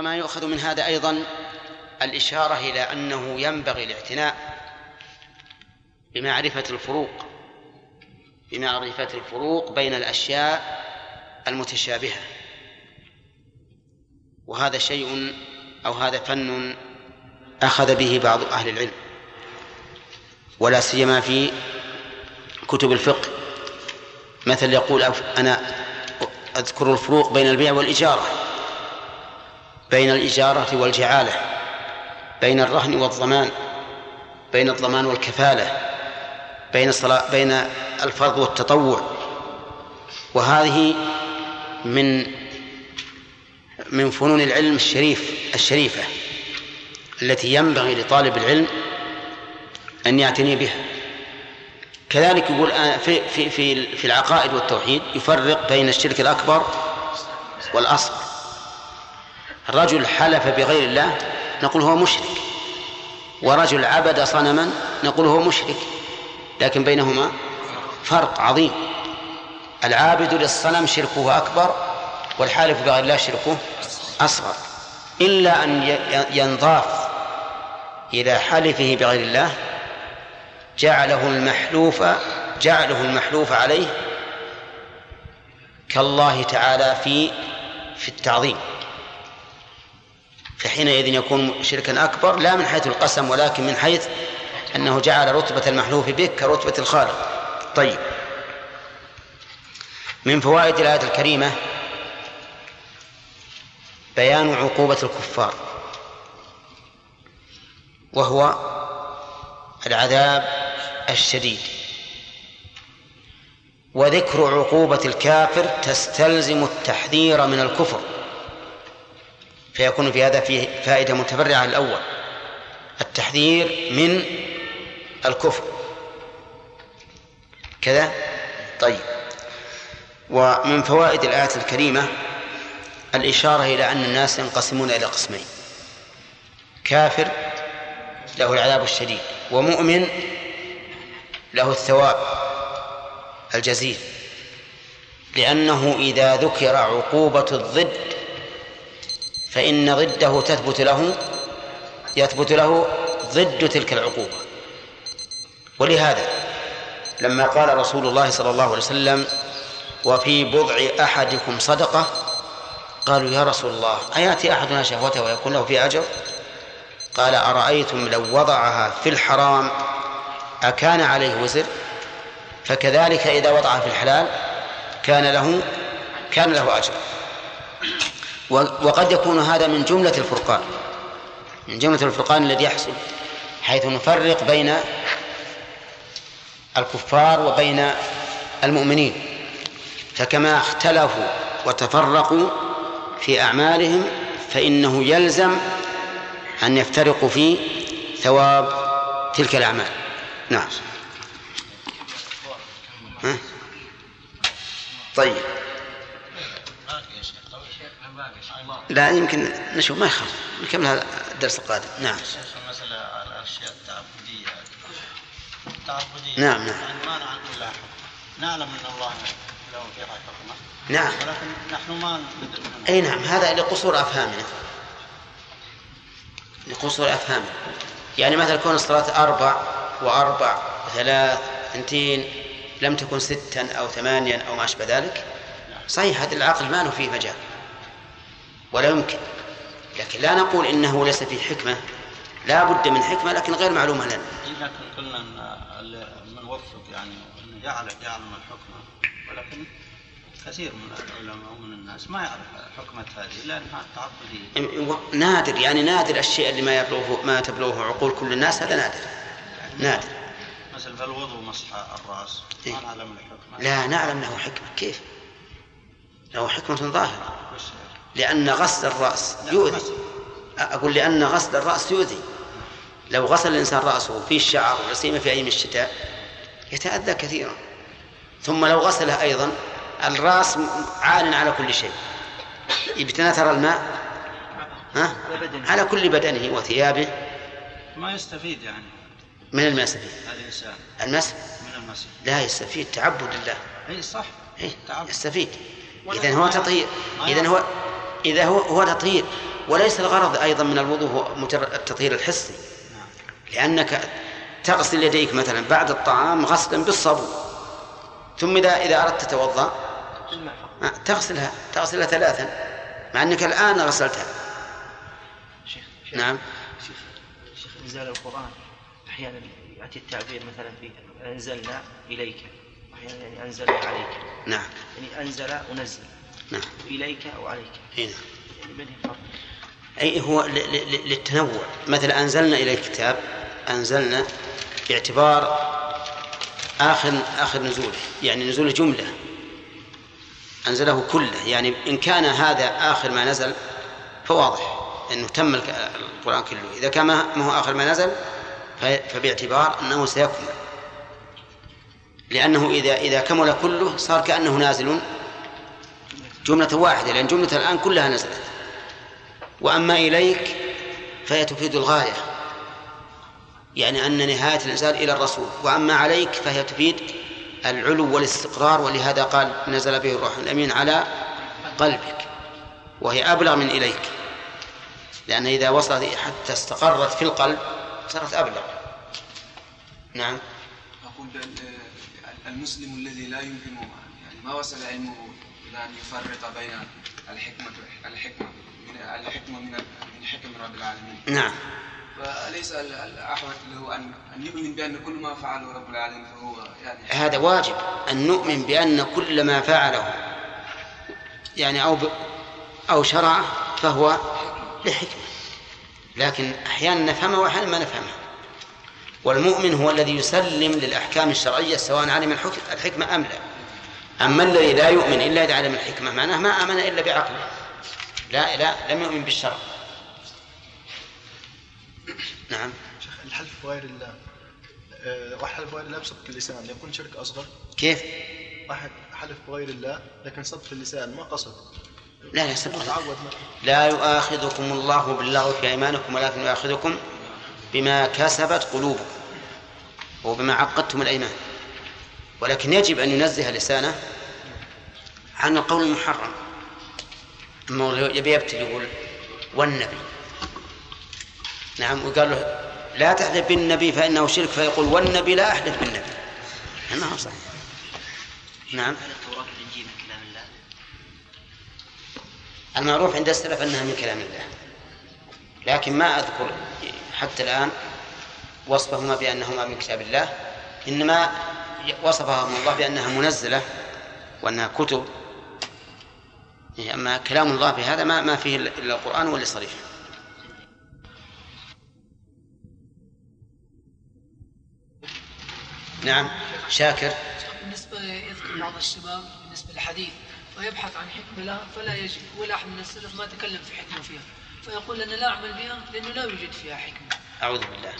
ما يؤخذ من هذا أيضا الإشارة إلى أنه ينبغي الاعتناء بمعرفة الفروق بمعرفة الفروق بين الأشياء المتشابهة. وهذا شيء أو هذا فن أخذ به بعض أهل العلم ولا سيما في كتب الفقه. مثل يقول أنا أذكر الفروق بين البيع والإجارة. بين الإجارة والجعالة بين الرهن والضمان بين الضمان والكفالة بين الصلاة بين الفرض والتطوع. وهذه من من فنون العلم الشريف الشريفة التي ينبغي لطالب العلم أن يعتني بها. كذلك يقول في في في في العقائد والتوحيد يفرق بين الشرك الأكبر والأصغر. رجل حلف بغير الله نقول هو مشرك. ورجل عبد صنما نقول هو مشرك. لكن بينهما فرق عظيم. العابد للصنم شركه أكبر والحالف بغير الله شركه أصغر. إلا أن ينضاف إلى حلفه بغير الله جعله المحلوف جعله المحلوف عليه كالله تعالى في في التعظيم. فحينئذ يكون شركا أكبر لا من حيث القسم ولكن من حيث أنه جعل رتبة المحلوف به كرتبة الخالق. طيب. من فوائد الآية الكريمة بيان عقوبة الكفار وهو العذاب الشديد. وذكر عقوبة الكافر تستلزم التحذير من الكفر. فيكون في هذا فيه فائدة متفرعة الأول التحذير من الكفر. كذا؟ طيب. ومن فوائد الآية الكريمة الإشارة إلى أن الناس ينقسمون إلى قسمين. كافر له العذاب الشديد ومؤمن له الثواب الجزيل. لأنه إذا ذكر عقوبة الضد فإن ضده تثبت له يثبت له ضد تلك العقوبة. ولهذا لما قال رسول الله صلى الله عليه وسلم وفي بضع أحدكم صدقة؟ قالوا يا رسول الله أيأتي أحدنا شهوته ويكون له في أجر؟ قال أرأيتم لو وضعها في الحرام أكان عليه وزر؟ فكذلك إذا وضعها في الحلال كان له كان له أجر. وقد يكون هذا من جملة الفرقان. من جملة الفرقان الذي يحصل حيث نفرق بين الكفار وبين المؤمنين. فكما اختلفوا وتفرقوا في أعمالهم فإنه يلزم أن يفترقوا في ثواب تلك الأعمال. نعم؟ طيب. لا يمكن نشوف ما يخاف. نكمل هذا الدرس القادم. نعم. مسألة الأشياء التعبدية التعبدية نعم نعم. يعني ما نعلم أن الله له فيها حكمة نعم. ولكن نحن ما أي نعم هذا لقصور أفهامنا. لقصور أفهامنا. يعني مثلا كون الصلاة أربع وأربع وثلاث اثنتين لم تكن ستا أو ثمانيا أو ما أشبه ذلك صحيح هذا العقل ما له فيه مجال. ولا يمكن. لكن لا نقول إنه ليس فيه حكمة. لا بد من حكمة لكن غير معلومة لنا. لكن قلنا أن من وفق يعني أنه جعل جعل من الحكمة ولكن كثير من العلماء ومن الناس ما يعرف حكمة هذه لأنها تعبدية نادر يعني نادر الشيء اللي ما يبلغه ما تبلغه عقول كل الناس هذا نادر. نادر. مثلا فالوضوء مسح الرأس إيه. ما نعلم الحكمة. لا نعلم له حكمة. كيف؟ له حكمة ظاهرة. لأن غسل الرأس يؤذي. أقول لأن غسل الرأس يؤذي. لو غسل الإنسان رأسه في الشعر ولا سيما في أيام الشتاء يتأذى كثيرا. ثم لو غسله أيضا الرأس عال على كل شيء. يتناثر الماء؟ ها؟ على كل بدنه وثيابه. ما يستفيد يعني. من الماء يستفيد؟ الإنسان المسح من المسح لا يستفيد تعبد الله. أي صح. إيه تعب. يستفيد. إذا هو تطهير إذا هو إذا هو هو تطهير وليس الغرض أيضا من الوضوء هو مجرد التطهير الحسي. لأنك تغسل يديك مثلا بعد الطعام غسلا بالصابون ثم إذا إذا أردت تتوضأ تغسلها تغسلها ثلاثا مع أنك الآن غسلتها. شيخ نعم. شيخ شيخ إنزال القرآن أحيانا يأتي التعبير مثلا في أنزلنا إليك أحيانا يعني أنزلنا عليك. نعم. يعني أنزل ونزل نعم. إليك أو عليك. هنا يعني من الفرق أي هو للتنوع. مثل أنزلنا إلى الكتاب أنزلنا باعتبار آخر آخر نزوله يعني نزول جملة. أنزله كله يعني إن كان هذا آخر ما نزل فواضح أنه تم القرآن كله. إذا كان ما هو آخر ما نزل فباعتبار أنه سيكمل. لأنه إذا إذا كمل كله صار كأنه نازل جملة واحدة لأن جملة الآن كلها نزلت. وأما إليك فهي تفيد الغاية يعني أن نهاية الإنزال إلى الرسول. وأما عليك فهي تفيد العلو والاستقرار ولهذا قال نزل به الروح الأمين على قلبك وهي أبلغ من إليك. لأن إذا وصلت حتى استقرت في القلب صارت أبلغ. نعم. أقول بأن المسلم الذي لا يمكن يعني ما وصل علمه أن يفرق بين الحكمة الحكمة من الحكمة من من حكم رب العالمين. نعم. فليس ال- الأحوط له أن أن يؤمن بأن كل ما فعله رب العالمين فهو يعني هذا واجب أن نؤمن بأن كل ما فعله يعني أو ب... أو شرعه فهو لحكمة لكن أحيانا نفهمه وأحيانا ما نفهمه. والمؤمن هو الذي يسلم للأحكام الشرعية سواء علم الحكم الحكمة أم لا. أما الذي لا يؤمن إلا علم الحكمة معناه ما آمن إلا بعقله. لا لا لم يؤمن بالشرع. نعم. شيخ الحلف بغير الله؟ آه، واحد حلف بغير الله بصدق اللسان يكون شرك أصغر. كيف؟ واحد حلف بغير الله لكن صدق اللسان ما قصد؟ لا لا لا يؤاخذكم الله باللغو في أيمانكم ولكن يؤاخذكم بما كسبت قلوبكم وبما عقدتم الأيمان. ولكن يجب أن ينزه لسانه عن القول المحرم. أما يبي يبتل يقول والنبي. نعم وقال له لا تحلف بالنبي فإنه شرك فيقول والنبي لا أحلف بالنبي. هو صحيح. نعم؟ المعروف عند السلف أنها من كلام الله. لكن ما أذكر حتى الآن وصفهما بأنهما من كتاب الله إنما وصفهما الله بأنها منزلة وأنها كتب. أما كلام الله بهذا ما ما فيه إلا القرآن واللي صريح نعم. شاكر. بالنسبة يذكر بعض الشباب بالنسبة للحديث ويبحث عن حكمة لها فلا يجد ولا أحد من السلف ما تكلم في حكمة فيها. فيقول أنا لا أعمل بها لأنه لا يوجد فيها حكمة. أعوذ بالله.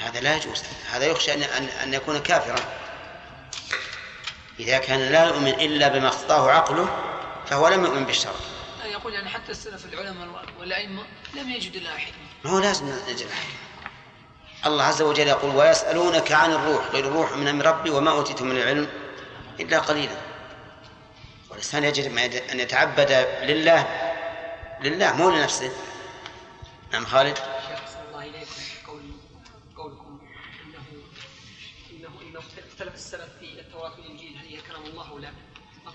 هذا لا يجوز. هذا يخشى أن, أن, أن يكون كافرا. إذا كان لا يؤمن إلا بما اقتضاه عقله فهو لم يؤمن بالشرع. لا يقول يعني حتى السلف العلماء والأئمة لم يجد لها حكمة. ما هو لازم نجد حكمة. الله عز وجل يقول ويسألونك عن الروح قل الروح من أمر ربي وما أوتيتم من العلم إلا قليلا. والإنسان يجب أن يتعبد لله لله مو لنفسه. نعم خالد؟ شيخ صلى الله إليكم قول قولكم انه انه إنه اختلف السلف في التوراه والانجيل هل هي كلام الله أو لا؟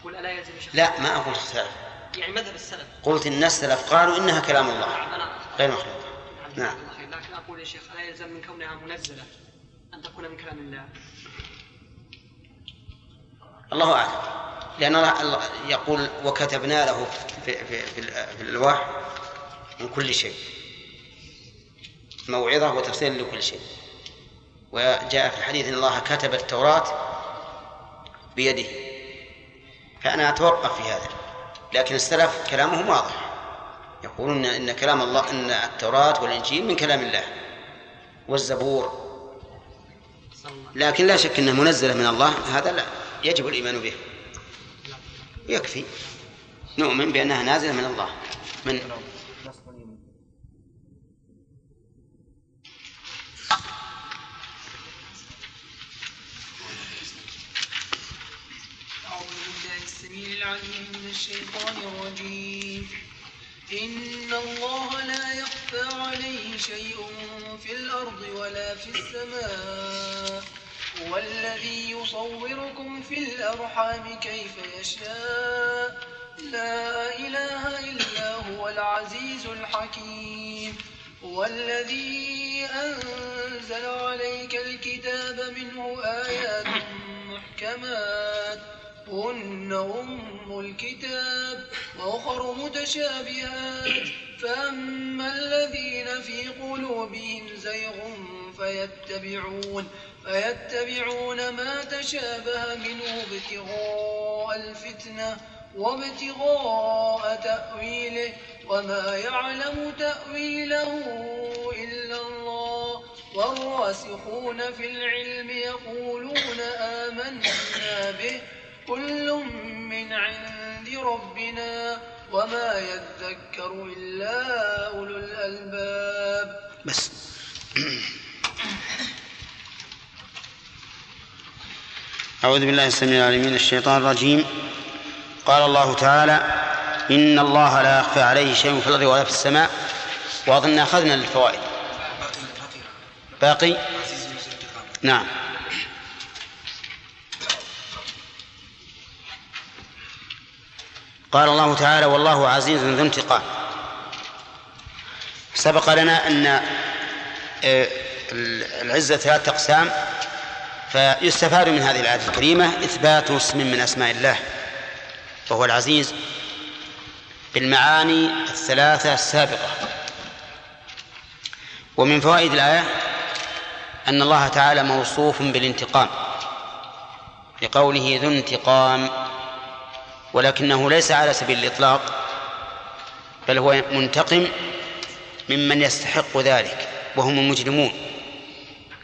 أقول ألا يلزم لا ما أقول اختلاف يعني مذهب السلف. قلت إن السلف قالوا إنها كلام الله. أنا غير مخلوق. نعم. نعم. لكن أقول يا شيخ الا يلزم من كونها منزلة أن تكون من كلام الله. الله أعلم. لأن الله الله يقول وكتبنا له في, في, في, في الألواح من كل شيء. موعظة وتفسير لكل شيء. وجاء في الحديث أن الله كتب التوراة بيده. فأنا أتوقف في هذا. لكن السلف كلامهم واضح. يقولون إن كلام الله إن التوراة والإنجيل من كلام الله والزبور. لكن لا شك أنها منزلة من الله. هذا لا يجب الإيمان به. يكفي. نؤمن بأنها نازلة من الله. من بالله من الشيطان الرجيم. إن الله لا يخفى عليه شيء في الأرض ولا في السماء. هو الذي يصوركم في الأرحام كيف يشاء. لا إله إلا هو العزيز الحكيم. هو الذي أنزل عليك الكتاب منه آيات محكمات. هن أم الكتاب وأخر متشابهات فأما الذين في قلوبهم زيغ فيتبعون فيتبعون ما تشابه منه ابتغاء الفتنة وابتغاء تأويله وما يعلم تأويله إلا الله والراسخون في العلم يقولون آمنا به كل من عند ربنا وما يذكر إلا أولو الألباب. بس. أعوذ بالله السميع العليم من الشيطان الرجيم. قال الله تعالى إن الله لا يخفى عليه شيء في الأرض ولا في السماء وأظن أخذنا الفوائد باقي؟ نعم. قال الله تعالى والله عزيز ذو انتقام. سبق لنا أن آه، العزة ثلاثة أقسام فيستفاد من هذه الآية الكريمة إثبات اسم من أسماء الله وهو العزيز بالمعاني الثلاثة السابقة. ومن فوائد الآية أن الله تعالى موصوف بالانتقام لقوله ذو انتقام. ولكنه ليس على سبيل الإطلاق بل هو منتقم ممن يستحق ذلك وهم المجرمون.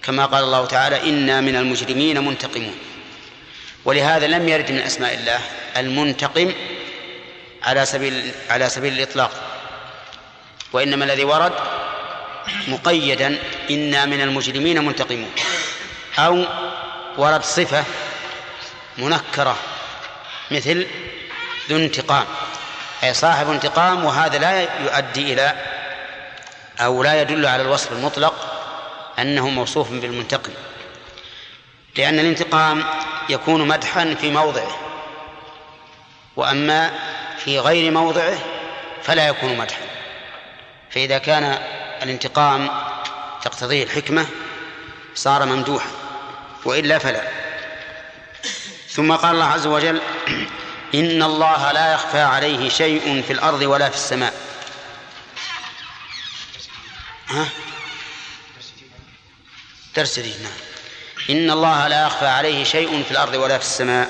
كما قال الله تعالى إنا من المجرمين منتقمون. ولهذا لم يرد من أسماء الله المنتقم على سبيل على سبيل الإطلاق. وإنما الذي ورد مقيدا إنا من المجرمين منتقمون. أو ورد صفة منكرة مثل ذو انتقام أي صاحب انتقام وهذا لا يؤدي إلى أو لا يدل على الوصف المطلق أنه موصوف بالمنتقم لأن الانتقام يكون مدحا في موضعه وأما في غير موضعه فلا يكون مدحا فإذا كان الانتقام تقتضيه الحكمة صار ممدوحا وإلا فلا. ثم قال الله عز وجل إن الله لا يخفى عليه شيء في الأرض ولا في السماء. ها؟ درس جديد نعم. إن الله لا يخفى عليه شيء في الأرض ولا في السماء.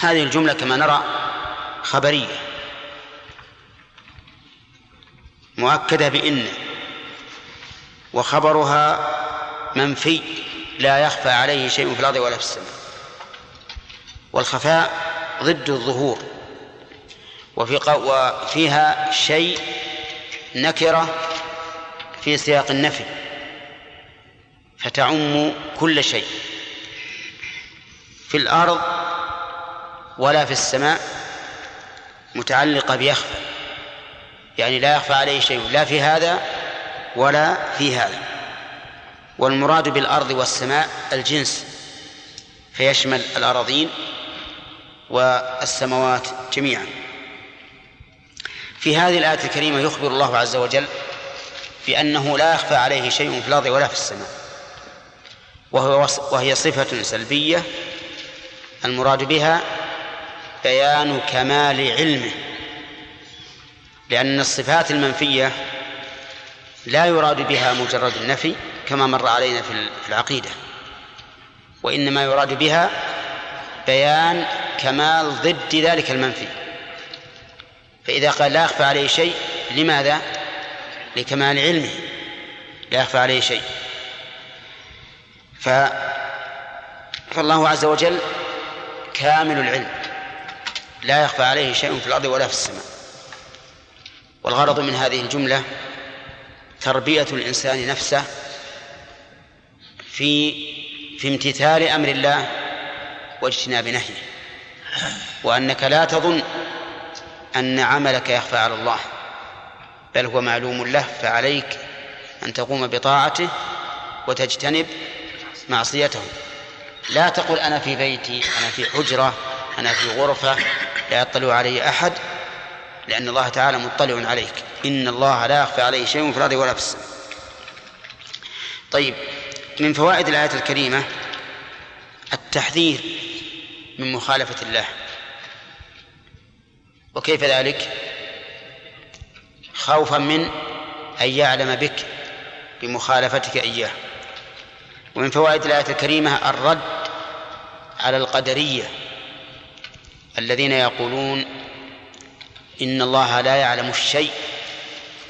هذه الجملة كما نرى خبرية مؤكدة بإن وخبرها منفي لا يخفى عليه شيء في الأرض ولا في السماء. والخفاء ضد الظهور وفي وفيها شيء نكرة في سياق النفي فتعم كل شيء في الأرض ولا في السماء متعلقة بيخفى يعني لا يخفى عليه شيء لا في هذا ولا في هذا والمراد بالأرض والسماء الجنس فيشمل الأراضين والسماوات جميعا. في هذه الآية الكريمة يخبر الله عز وجل بأنه لا يخفى عليه شيء في الأرض ولا في السماء. وهو وهي صفة سلبية المراد بها بيان كمال علمه. لأن الصفات المنفية لا يراد بها مجرد النفي كما مر علينا في العقيدة. وإنما يراد بها بيان كمال ضد ذلك المنفي. فإذا قال لا يخفى عليه شيء لماذا؟ لكمال علمه. لا يخفى عليه شيء. ف فالله عز وجل كامل العلم. لا يخفى عليه شيء في الأرض ولا في السماء. والغرض من هذه الجملة تربية الإنسان نفسه في في امتثال أمر الله واجتناب نهيه. وأنك لا تظن أن عملك يخفى على الله بل هو معلوم له فعليك أن تقوم بطاعته وتجتنب معصيته. لا تقل أنا في بيتي أنا في حجرة أنا في غرفة لا يطلع علي أحد لأن الله تعالى مطلع عليك. إن الله لا يخفى عليه شيء في الأرض ولا في السماء. طيب من فوائد الآية الكريمة التحذير من مخالفة الله. وكيف ذلك؟ خوفا من أن يعلم بك بمخالفتك إياه. ومن فوائد الآية الكريمة الرد على القدرية الذين يقولون إن الله لا يعلم الشيء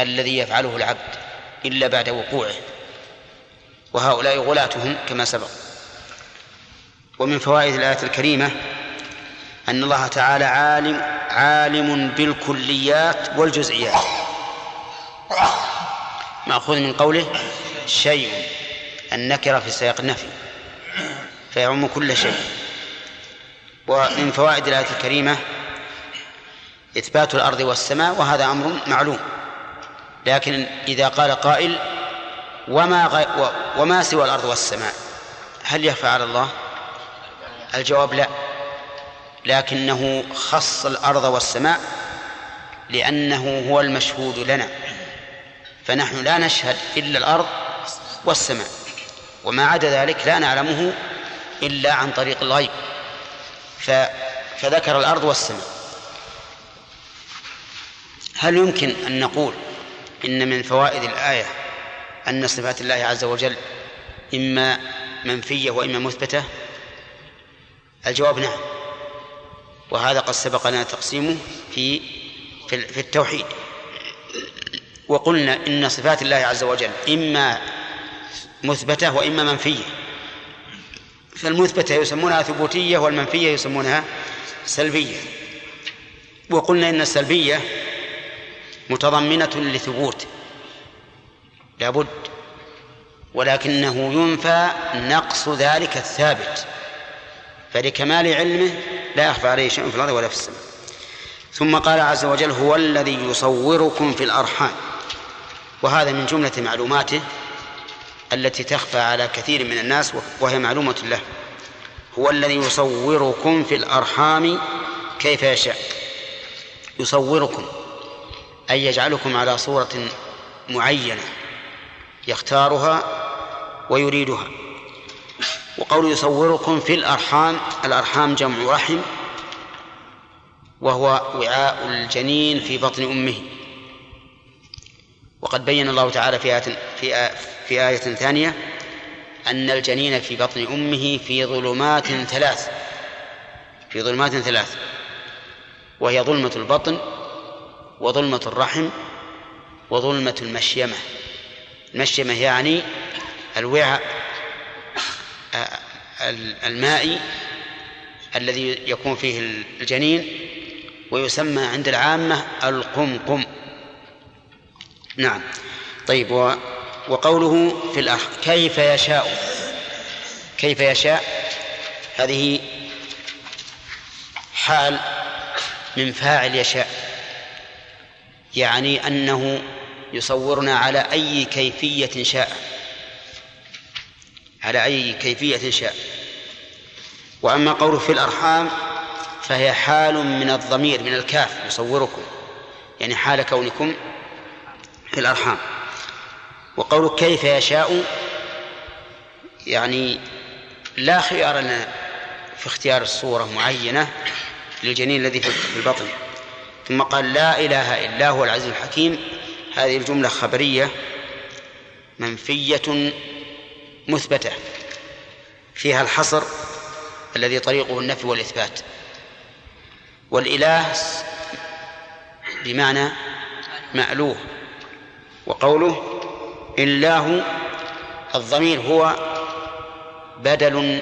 الذي يفعله العبد إلا بعد وقوعه. وهؤلاء غلاتهم كما سبق. ومن فوائد الآية الكريمة أن الله تعالى عالم عالم بالكليات والجزئيات. مأخوذ من قوله شيء النكرة في سياق النفي فيعم كل شيء. ومن فوائد الآية الكريمة إثبات الأرض والسماء وهذا أمر معلوم. لكن إذا قال قائل وما غي وما سوى الأرض والسماء؟ هل يخفى على الله؟ الجواب لا. لكنه خص الأرض والسماء لأنه هو المشهود لنا. فنحن لا نشهد إلا الأرض والسماء. وما عدا ذلك لا نعلمه إلا عن طريق الغيب. فذكر الأرض والسماء. هل يمكن أن نقول إن من فوائد الآية أن صفات الله عز وجل إما منفية وإما مثبتة؟ الجواب نعم. وهذا قد سبق لنا تقسيمه في في التوحيد. وقلنا إن صفات الله عز وجل إما مثبتة وإما منفية. فالمثبتة يسمونها ثبوتية والمنفية يسمونها سلبية. وقلنا إن السلبية متضمنة لثبوت. لابد. ولكنه ينفى نقص ذلك الثابت. فلكمال علمه لا يخفى عليه شيء في الأرض ولا في السماء. ثم قال عز وجل هو الذي يصوركم في الأرحام. وهذا من جملة معلوماته التي تخفى على كثير من الناس وهي معلومة له. هو الذي يصوركم في الأرحام كيف يشاء. يصوركم أي يجعلكم على صورة معينة يختارها ويريدها. وقول يصوركم في الأرحام الأرحام جمع رحم وهو وعاء الجنين في بطن أمه. وقد بين الله تعالى في آية في في آية ثانية أن الجنين في بطن أمه في ظلمات ثلاث في ظلمات ثلاث. وهي ظلمة البطن وظلمة الرحم وظلمة المشيمة. المشيمة يعني الوعاء المائي الذي يكون فيه الجنين ويسمى عند العامة القمقم. نعم. طيب و وقوله في الأخ كيف يشاء؟ كيف يشاء؟ هذه حال من فاعل يشاء. يعني أنه يصورنا على أي كيفية شاء. على أي كيفية شاء. وأما قوله في الأرحام فهي حال من الضمير من الكاف يصوركم. يعني حال كونكم في الأرحام. وقوله كيف يشاء يعني لا خيار لنا في اختيار الصورة معينة للجنين الذي في البطن. ثم قال لا إله إلا هو العزيز الحكيم. هذه الجملة خبرية منفية مثبتة فيها الحصر الذي طريقه النفي والإثبات. والإله بمعنى مألوه وقوله إلا الضمير هو بدل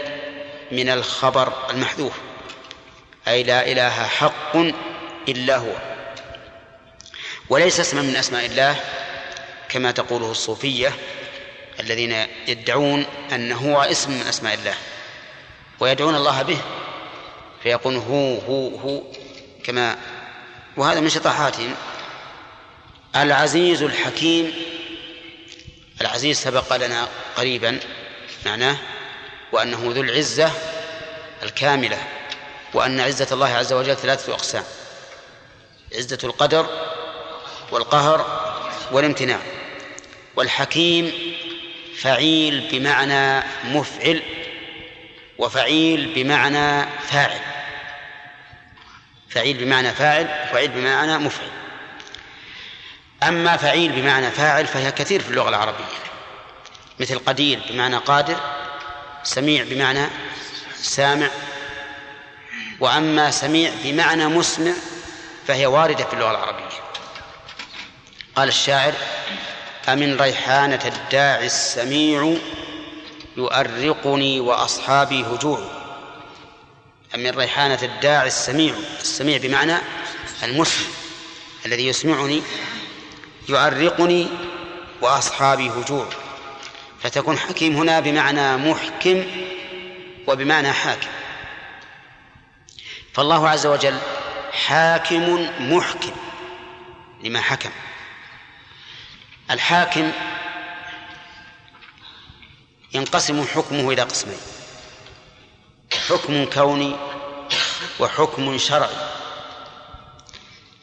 من الخبر المحذوف أي لا إله حق إلا هو. وليس اسما من أسماء الله كما تقوله الصوفية الذين يدعون أنه هو اسم من أسماء الله ويدعون الله به فيقول هو هو هو كما وهذا من شطاحاتهم. العزيز الحكيم العزيز سبق لنا قريبا معناه وأنه ذو العزة الكاملة وأن عزة الله عز وجل ثلاثة أقسام عزة القدر والقهر والامتناع. والحكيم فعيل بمعنى مفعل وفعيل بمعنى فاعل. فعيل بمعنى فاعل وفعيل بمعنى مفعل. أما فعيل بمعنى فاعل فهي كثير في اللغة العربية. مثل قدير بمعنى قادر سميع بمعنى سامع وأما سميع بمعنى مسمع فهي واردة في اللغة العربية. قال الشاعر أمن ريحانة الداعي السميع يؤرقني وأصحابي هجوع. أمن ريحانة الداعي السميع السميع بمعنى المسمع الذي يسمعني يؤرقني وأصحابي هجوع. فتكون حكيم هنا بمعنى محكم وبمعنى حاكم. فالله عز وجل حاكم محكم لما حكم. الحاكم ينقسم حكمه إلى قسمين حكم كوني وحكم شرعي.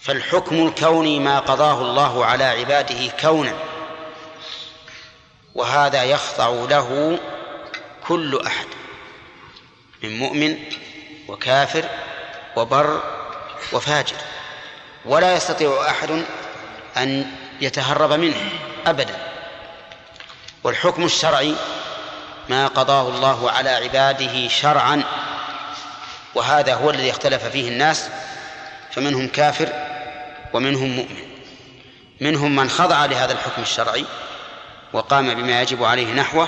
فالحكم الكوني ما قضاه الله على عباده كونا وهذا يخضع له كل أحد من مؤمن وكافر وبر وفاجر. ولا يستطيع أحد أن يتهرب منه أبدا. والحكم الشرعي ما قضاه الله على عباده شرعا وهذا هو الذي اختلف فيه الناس فمنهم كافر ومنهم مؤمن. منهم من خضع لهذا الحكم الشرعي وقام بما يجب عليه نحوه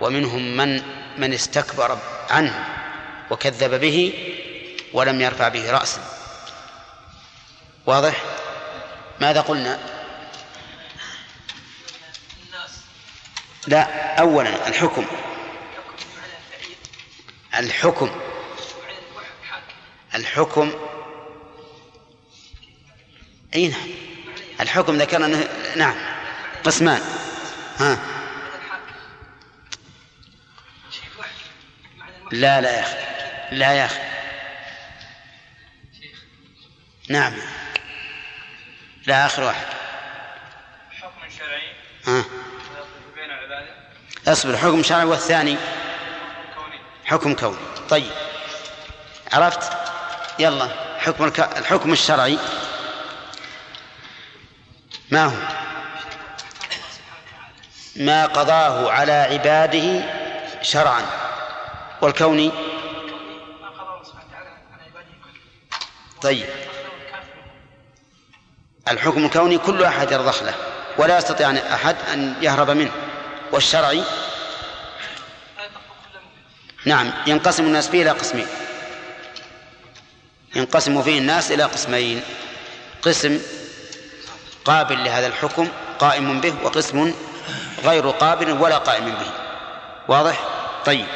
ومنهم من من استكبر عنه وكذب به ولم يرفع به رأسا. واضح؟ ماذا قلنا؟ لا أولا الحكم. الحكم. الحكم. أي نعم. الحكم ذكرنا نعم. قسمان. ها. لا لا يا أخي. لا يا أخي. نعم. لا آخر واحد. حكم شرعي. ها. أصبر حكم شرعي والثاني حكم كوني. طيب. عرفت؟ يلا حكم. الحكم الشرعي. ما هو؟ ما قضاه على عباده شرعا. والكوني طيب. الحكم الكوني كل أحد يرضخ له ولا يستطيع أحد أن يهرب منه. والشرعي نعم ينقسم الناس فيه إلى قسمين. ينقسم فيه الناس إلى قسمين. قسم قابل لهذا الحكم قائم به وقسم غير قابل ولا قائم به. واضح؟ طيب.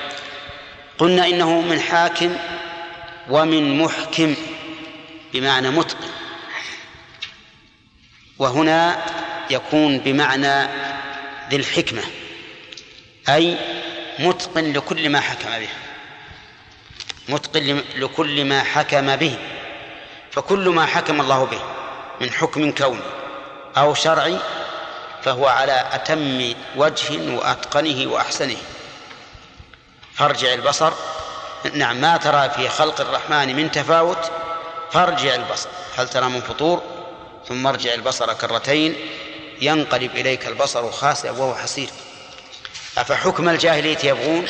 قلنا إنه من حاكم ومن محكم بمعنى متقن. وهنا يكون بمعنى ذي الحكمة. أي متقن لكل ما حكم به. متقن لكل ما حكم به. فكل ما حكم الله به من حكم كوني أو شرعي فهو على أتم وجه وأتقنه وأحسنه. فارجع البصر. نعم ما ترى في خلق الرحمن من تفاوت فارجع البصر. هل ترى من فطور؟ ثم ارجع البصر كرتين ينقلب إليك البصر خاسئا وهو حسير. أفحكم الجاهلية يبغون؟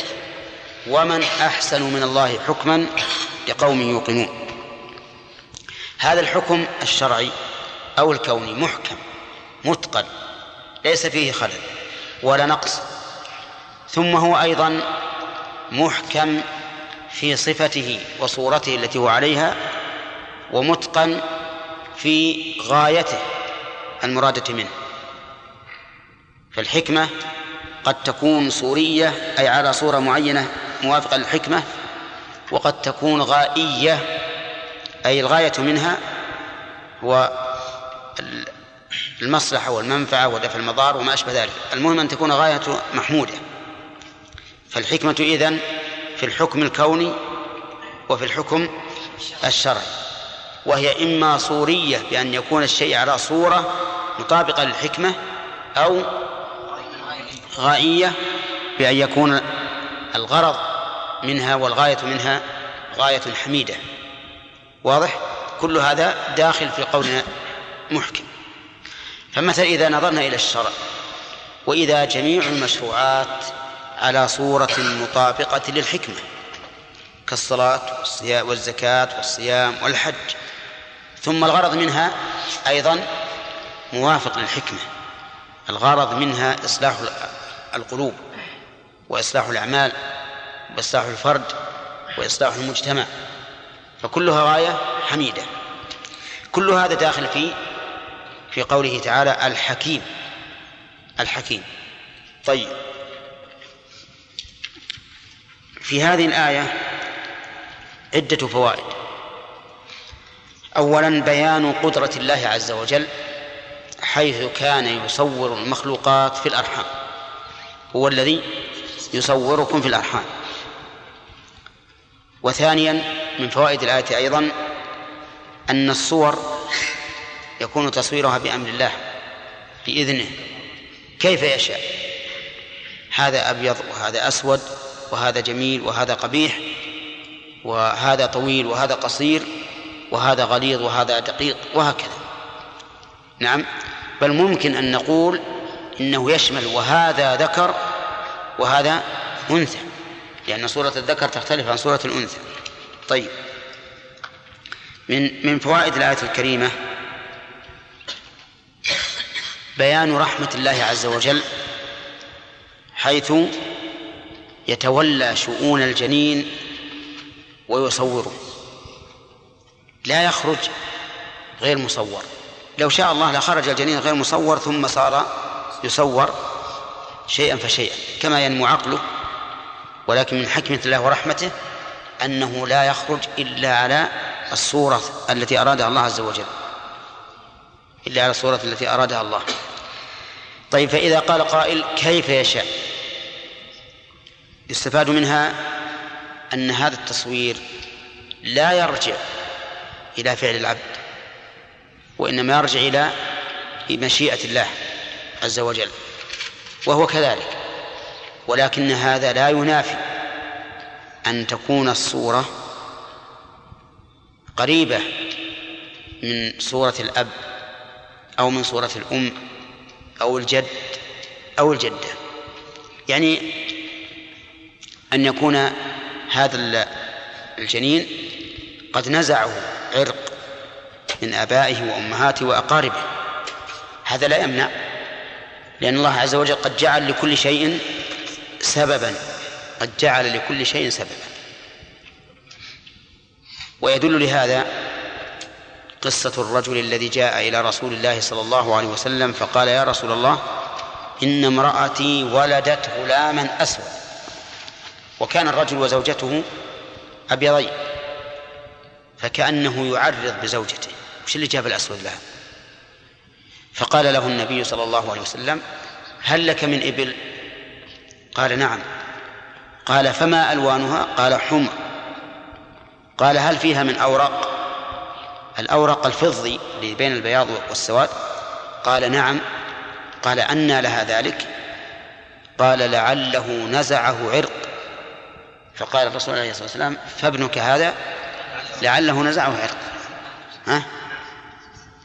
ومن أحسن من الله حكما لقوم يوقنون. هذا الحكم الشرعي أو الكوني محكم متقن ليس فيه خلل ولا نقص. ثم هو أيضا محكم في صفته وصورته التي هو عليها ومتقن في غايته المرادة منه. فالحكمة قد تكون صورية أي على صورة معينة موافقة للحكمة وقد تكون غائية أي الغاية منها هو ال- المصلحة والمنفعة ودفع المضار وما أشبه ذلك. المهم أن تكون غاية محمودة. فالحكمة إذن في الحكم الكوني وفي الحكم الشرعي. وهي إما صورية بأن يكون الشيء على صورة مطابقة للحكمة أو غائية بأن يكون الغرض منها والغاية منها غاية حميدة. واضح؟ كل هذا داخل في قولنا محكم. فمثلا إذا نظرنا إلى الشرع وإذا جميع المشروعات على صورة مطابقة للحكمة كالصلاة والزكاة والصيام والحج ثم الغرض منها أيضا موافق للحكمة. الغرض منها إصلاح القلوب وإصلاح الأعمال وإصلاح الفرد وإصلاح المجتمع فكلها غاية حميدة. كل هذا داخل في في قوله تعالى الحكيم الحكيم. طيب. في هذه الآية عدة فوائد. أولا بيان قدرة الله عز وجل حيث كان يصور المخلوقات في الأرحام. هو الذي يصوركم في الأرحام. وثانيا من فوائد الآية أيضا أن الصور يكون تصويرها بأمر الله بإذنه. كيف يشاء؟ هذا أبيض وهذا أسود وهذا جميل وهذا قبيح وهذا طويل وهذا قصير وهذا غليظ وهذا دقيق وهكذا. نعم. بل ممكن أن نقول إنه يشمل وهذا ذكر وهذا أنثى لأن صورة الذكر تختلف عن صورة الأنثى. طيب. من من فوائد الآية الكريمة بيان رحمة الله عز وجل حيث يتولى شؤون الجنين ويصوره. لا يخرج غير مصور. لو شاء الله لخرج الجنين غير مصور ثم صار يصور شيئا فشيئا كما ينمو عقله ولكن من حكمة الله ورحمته أنه لا يخرج إلا على الصورة التي أرادها الله عز وجل. إلا على الصورة التي أرادها الله. طيب فإذا قال قائل كيف يشاء؟ يستفاد منها أن هذا التصوير لا يرجع إلى فعل العبد وإنما يرجع إلى مشيئة الله. عز وجل وهو كذلك. ولكن هذا لا ينافي أن تكون الصورة قريبة من صورة الأب أو من صورة الأم أو الجد أو الجدة. يعني أن يكون هذا الجنين قد نزعه عرق من آبائه وأمهاته وأقاربه. هذا لا يمنع. لأن الله عز وجل قد جعل لكل شيء سببا. قد جعل لكل شيء سببا. ويدل لهذا قصة الرجل الذي جاء إلى رسول الله صلى الله عليه وسلم فقال يا رسول الله إن امرأتي ولدت غلاما أسود. وكان الرجل وزوجته أبيضين فكأنه يعرض بزوجته. وش اللي جاب الأسود لها؟ فقال له النبي صلى الله عليه وسلم هل لك من إبل؟ قال نعم. قال فما ألوانها؟ قال حمر قال هل فيها من أوراق الأورق الفضي اللي بين البياض والسواد؟ قال نعم. قال أنى لها ذلك. قال لعله نزعه عرق. فقال الرسول عليه الصلاة والسلام فابنك هذا لعله نزعه عرق. ها؟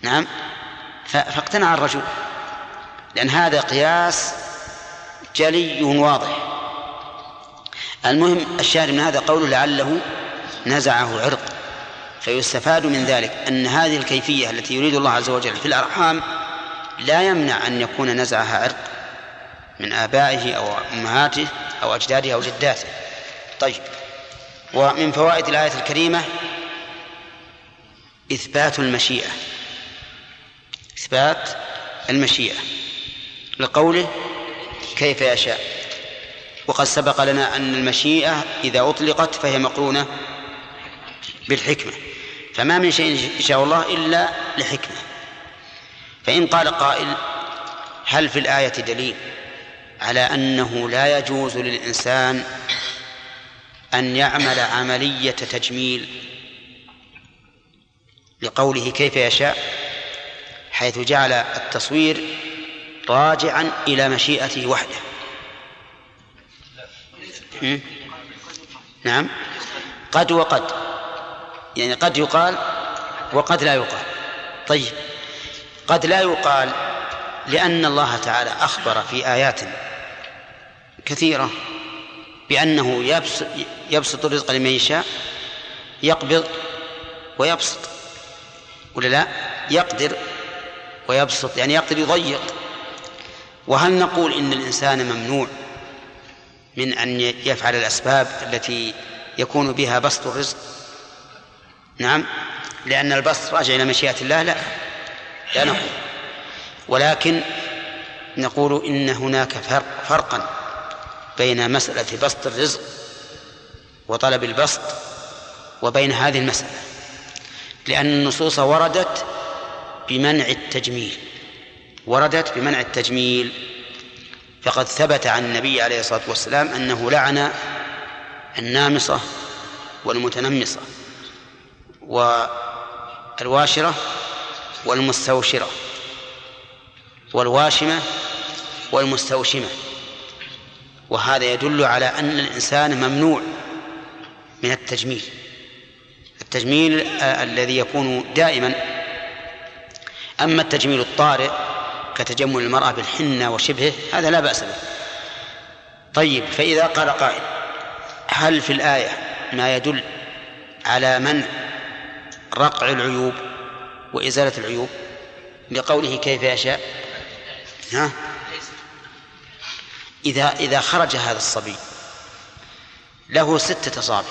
نعم. فاقتنع الرجل لأن هذا قياس جلي واضح. المهم الشاهد من هذا قوله لعله نزعه عرق فيستفاد من ذلك أن هذه الكيفية التي يريد الله عز وجل في الأرحام لا يمنع أن يكون نزعها عرق من آبائه أو أمهاته أو أجداده أو جداته. طيب ومن فوائد الآية الكريمة إثبات المشيئة. إثبات المشيئة لقوله كيف يشاء. وقد سبق لنا أن المشيئة إذا أطلقت فهي مقرونة بالحكمة. فما من شيء يشاء الله إلا لحكمة. فإن قال قائل هل في الآية دليل على أنه لا يجوز للإنسان أن يعمل عملية تجميل لقوله كيف يشاء؟ حيث جعل التصوير راجعا إلى مشيئته وحده? نعم. قد وقد. يعني قد يقال وقد لا يقال. طيب. قد لا يقال لأن الله تعالى أخبر في آيات كثيرة بأنه يبسط, يبسط الرزق لمن يشاء يقبض ويبسط. ولا لا؟ يقدر ويبسط يعني يقدر يضيق. وهل نقول إن الإنسان ممنوع من أن يفعل الأسباب التي يكون بها بسط الرزق؟ نعم. لأن البسط راجع إلى مشيئة الله لا. لا نقول. ولكن نقول إن هناك فرق فرقا بين مسألة بسط الرزق وطلب البسط وبين هذه المسألة. لأن النصوص وردت بمنع التجميل. وردت بمنع التجميل. فقد ثبت عن النبي عليه الصلاة والسلام أنه لعن النامصة والمتنمصة والواشرة والمستوشرة والواشمة والمستوشمة. وهذا يدل على أن الإنسان ممنوع من التجميل. التجميل الذي يكون دائما أما التجميل الطارئ كتجمل المرأة بالحنة وشبهه هذا لا بأس به. طيب فإذا قال قائل هل في الآية ما يدل على منع رقع العيوب وإزالة العيوب؟ لقوله كيف يشاء. ها؟ إذا إذا خرج هذا الصبي له ستة أصابع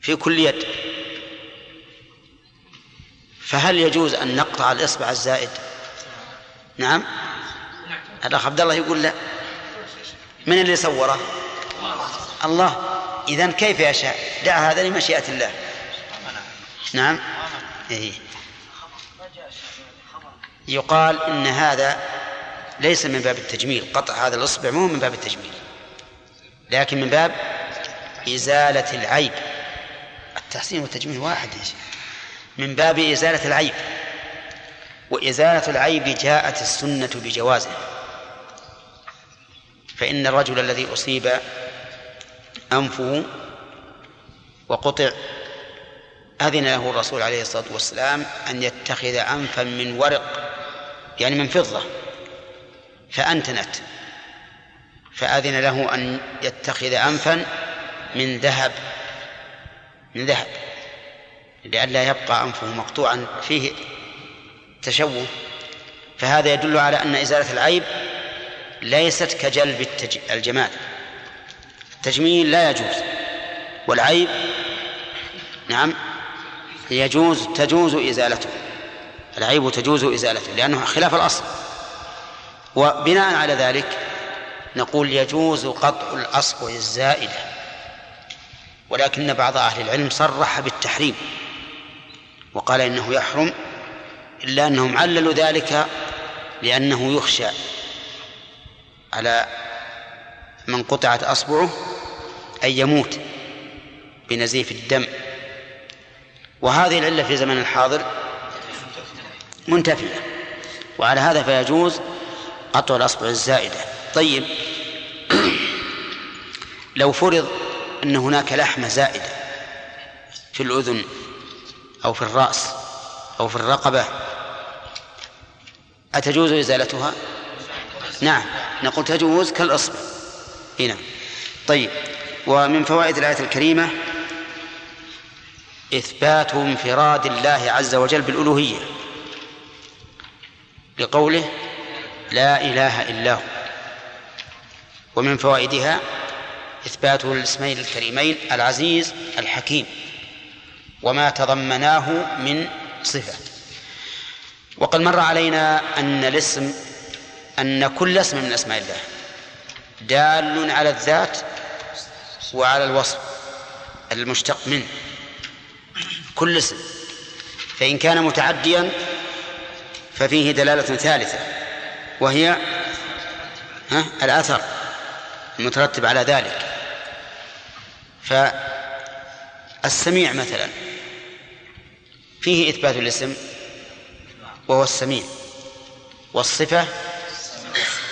في كل يد. فهل يجوز أن نقطع الإصبع الزائد؟ نعم. الأخ عبد الله يقول لا. من اللي صوره؟ الله. إذن كيف يشاء دع هذا لمشيئة الله. نعم. إيه. يقال إن هذا ليس من باب التجميل. قطع هذا الإصبع مو من باب التجميل. لكن من باب إزالة العيب. التحسين والتجميل واحد يا شيخ من باب إزالة العيب. وإزالة العيب جاءت السنة بجوازه. فإن الرجل الذي أصيب أنفه وقطع أذن له الرسول عليه الصلاة والسلام أن يتخذ أنفا من ورق يعني من فضة فأنتنت. فأذن له أن يتخذ أنفا من ذهب من ذهب. لئلا يبقى أنفه مقطوعا فيه تشوه. فهذا يدل على أن إزالة العيب ليست كجلب الجمال التجميل لا يجوز والعيب نعم يجوز تجوز إزالته. العيب تجوز إزالته لأنه خلاف الأصل. وبناء على ذلك نقول يجوز قطع الأصبع الزائدة ولكن بعض أهل العلم صرح بالتحريم. وقال إنه يحرم إلا أنهم عللوا ذلك لأنه يخشى على من قطعت أصبعه أن يموت بنزيف الدم. وهذه العلة في زمن الحاضر منتفية وعلى هذا فيجوز قطع الأصبع الزائدة. طيب لو فرض أن هناك لحمة زائدة في الأذن أو في الرأس أو في الرقبة. أتجوز إزالتها؟ نعم نقول تجوز كالأصبع. هنا طيب ومن فوائد الآية الكريمة إثبات انفراد الله عز وجل بالألوهية. لقوله لا إله إلا هو. ومن فوائدها إثباته الاسمين الكريمين العزيز الحكيم. وما تضمناه من صفة. وقد مر علينا أن الاسم أن كل اسم من أسماء الله دال على الذات وعلى الوصف المشتق منه. كل اسم. فإن كان متعديا ففيه دلالة ثالثة وهي ها الأثر المترتب على ذلك. فالسميع مثلا فيه إثبات الاسم وهو السميع والصفة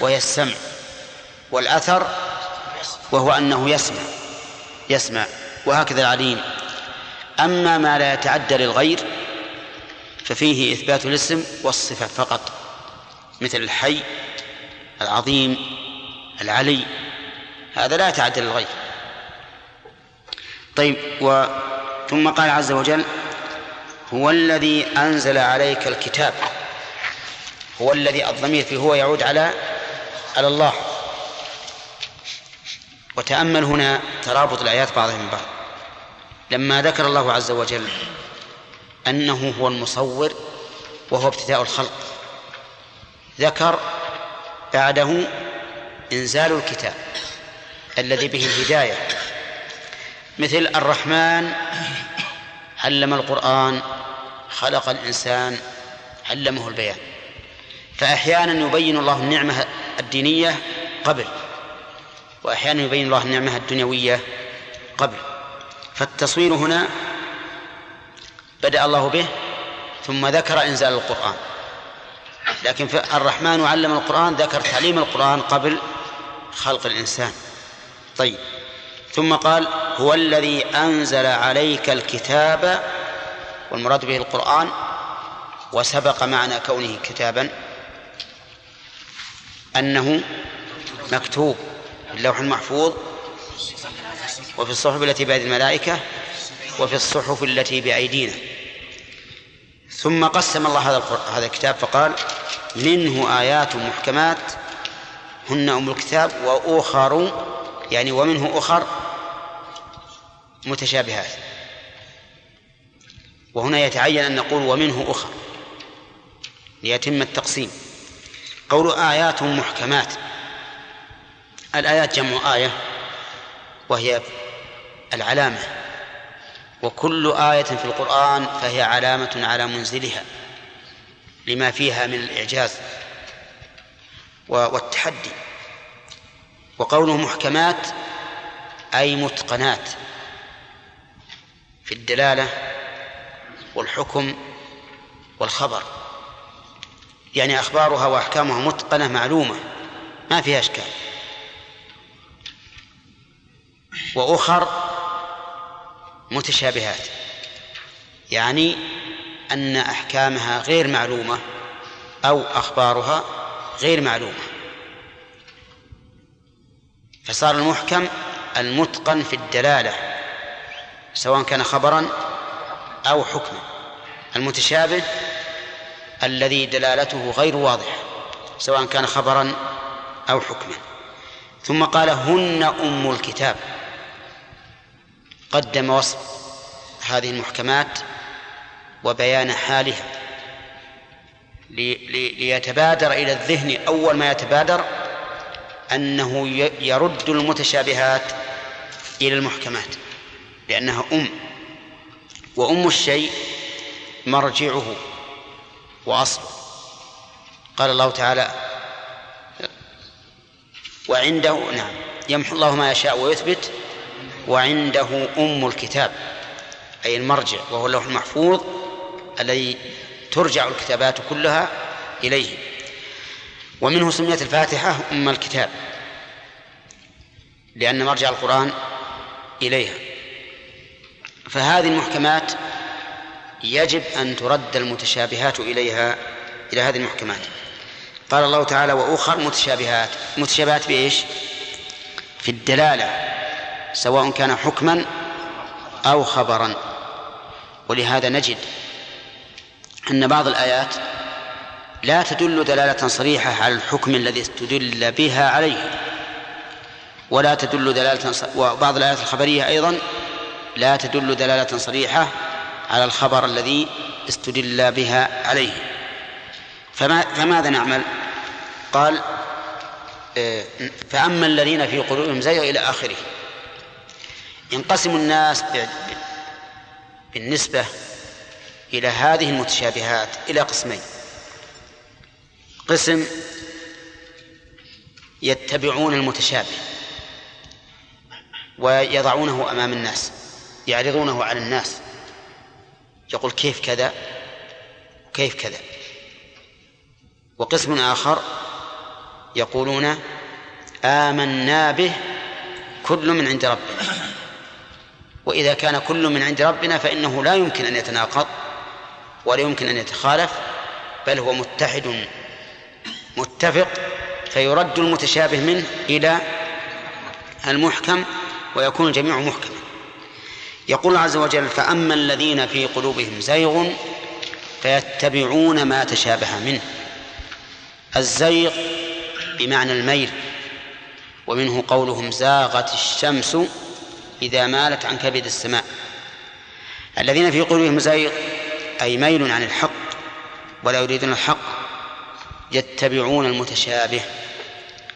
وهي السمع والأثر وهو أنه يسمع يسمع وهكذا العليم أما ما لا يتعدى للغير ففيه إثبات الاسم والصفة فقط مثل الحي العظيم العلي هذا لا يتعدى للغير طيب و ثم قال عز وجل هو الذي أنزل عليك الكتاب. هو الذي الضمير فيه هو يعود على على الله. وتأمل هنا ترابط الآيات بعضها من بعض. لما ذكر الله عز وجل أنه هو المصور وهو ابتداء الخلق ذكر بعده إنزال الكتاب الذي به الهداية. مثل الرحمن علم القرآن خلق الإنسان علمه البيان. فأحيانا يبين الله النعمة الدينية قبل وأحيانا يبين الله النعمة الدنيوية قبل. فالتصوير هنا بدأ الله به ثم ذكر إنزال القرآن. لكن الرحمن علم القرآن ذكر تعليم القرآن قبل خلق الإنسان. طيب ثم قال هو الذي أنزل عليك الكتاب والمراد به القرآن وسبق معنى كونه كتابا أنه مكتوب في اللوح المحفوظ وفي الصحف التي بيد الملائكة وفي الصحف التي بأيدينا. ثم قسم الله هذا هذا الكتاب فقال منه آيات محكمات هن أم الكتاب وأخر يعني ومنه أخر متشابهات. وهنا يتعين أن نقول ومنه أخر ليتم التقسيم. قول آيات محكمات. الآيات جمع آية وهي العلامة. وكل آية في القرآن فهي علامة على منزلها لما فيها من الإعجاز والتحدي. وقوله محكمات أي متقنات في الدلالة والحكم والخبر. يعني أخبارها وأحكامها متقنة معلومة ما فيها أشكال. وأخر متشابهات يعني أن أحكامها غير معلومة أو أخبارها غير معلومة. فصار المحكم المتقن في الدلالة سواء كان خبرا أو حكما المتشابه الذي دلالته غير واضحة سواء كان خبرا أو حكما. ثم قال هن أم الكتاب. قدم وصف هذه المحكمات وبيان حالها. ليتبادر إلى الذهن أول ما يتبادر أنه يرد المتشابهات إلى المحكمات لأنها أم. وأم الشيء مرجعه وأصله. قال الله تعالى وعنده نعم يمحو الله ما يشاء ويثبت. وعنده أم الكتاب أي المرجع وهو اللوح المحفوظ الذي ترجع الكتابات كلها إليه. ومنه سميت الفاتحة أم الكتاب لأن مرجع القرآن إليها. فهذه المحكمات يجب أن ترد المتشابهات إليها إلى هذه المحكمات. قال الله تعالى وأخر متشابهات متشابهات بإيش؟ في الدلالة سواء كان حكما أو خبرا. ولهذا نجد أن بعض الآيات لا تدل دلالة صريحة على الحكم الذي استدل بها عليه ولا تدل دلالة وبعض الآيات الخبرية أيضا لا تدل دلالة صريحة على الخبر الذي استدل بها عليه. فما فماذا نعمل؟ قال آه، فأما الذين في قلوبهم زيغ إلى آخره. ينقسم الناس بالنسبة إلى هذه المتشابهات إلى قسمين. قسم يتبعون المتشابه ويضعونه أمام الناس. يعرضونه على الناس. يقول كيف كذا؟ كيف كذا؟ وقسم آخر يقولون آمنا به كل من عند ربنا. وإذا كان كل من عند ربنا فإنه لا يمكن أن يتناقض ولا يمكن أن يتخالف بل هو متحد متفق فيرد المتشابه منه إلى المحكم ويكون الجميع محكما. يقول عز وجل فأما الذين في قلوبهم زيغ فيتبعون ما تشابه منه. الزيغ بمعنى الميل ومنه قولهم زاغت الشمس إذا مالت عن كبد السماء. الذين في قلوبهم زيغ أي ميل عن الحق ولا يريدون الحق يتبعون المتشابه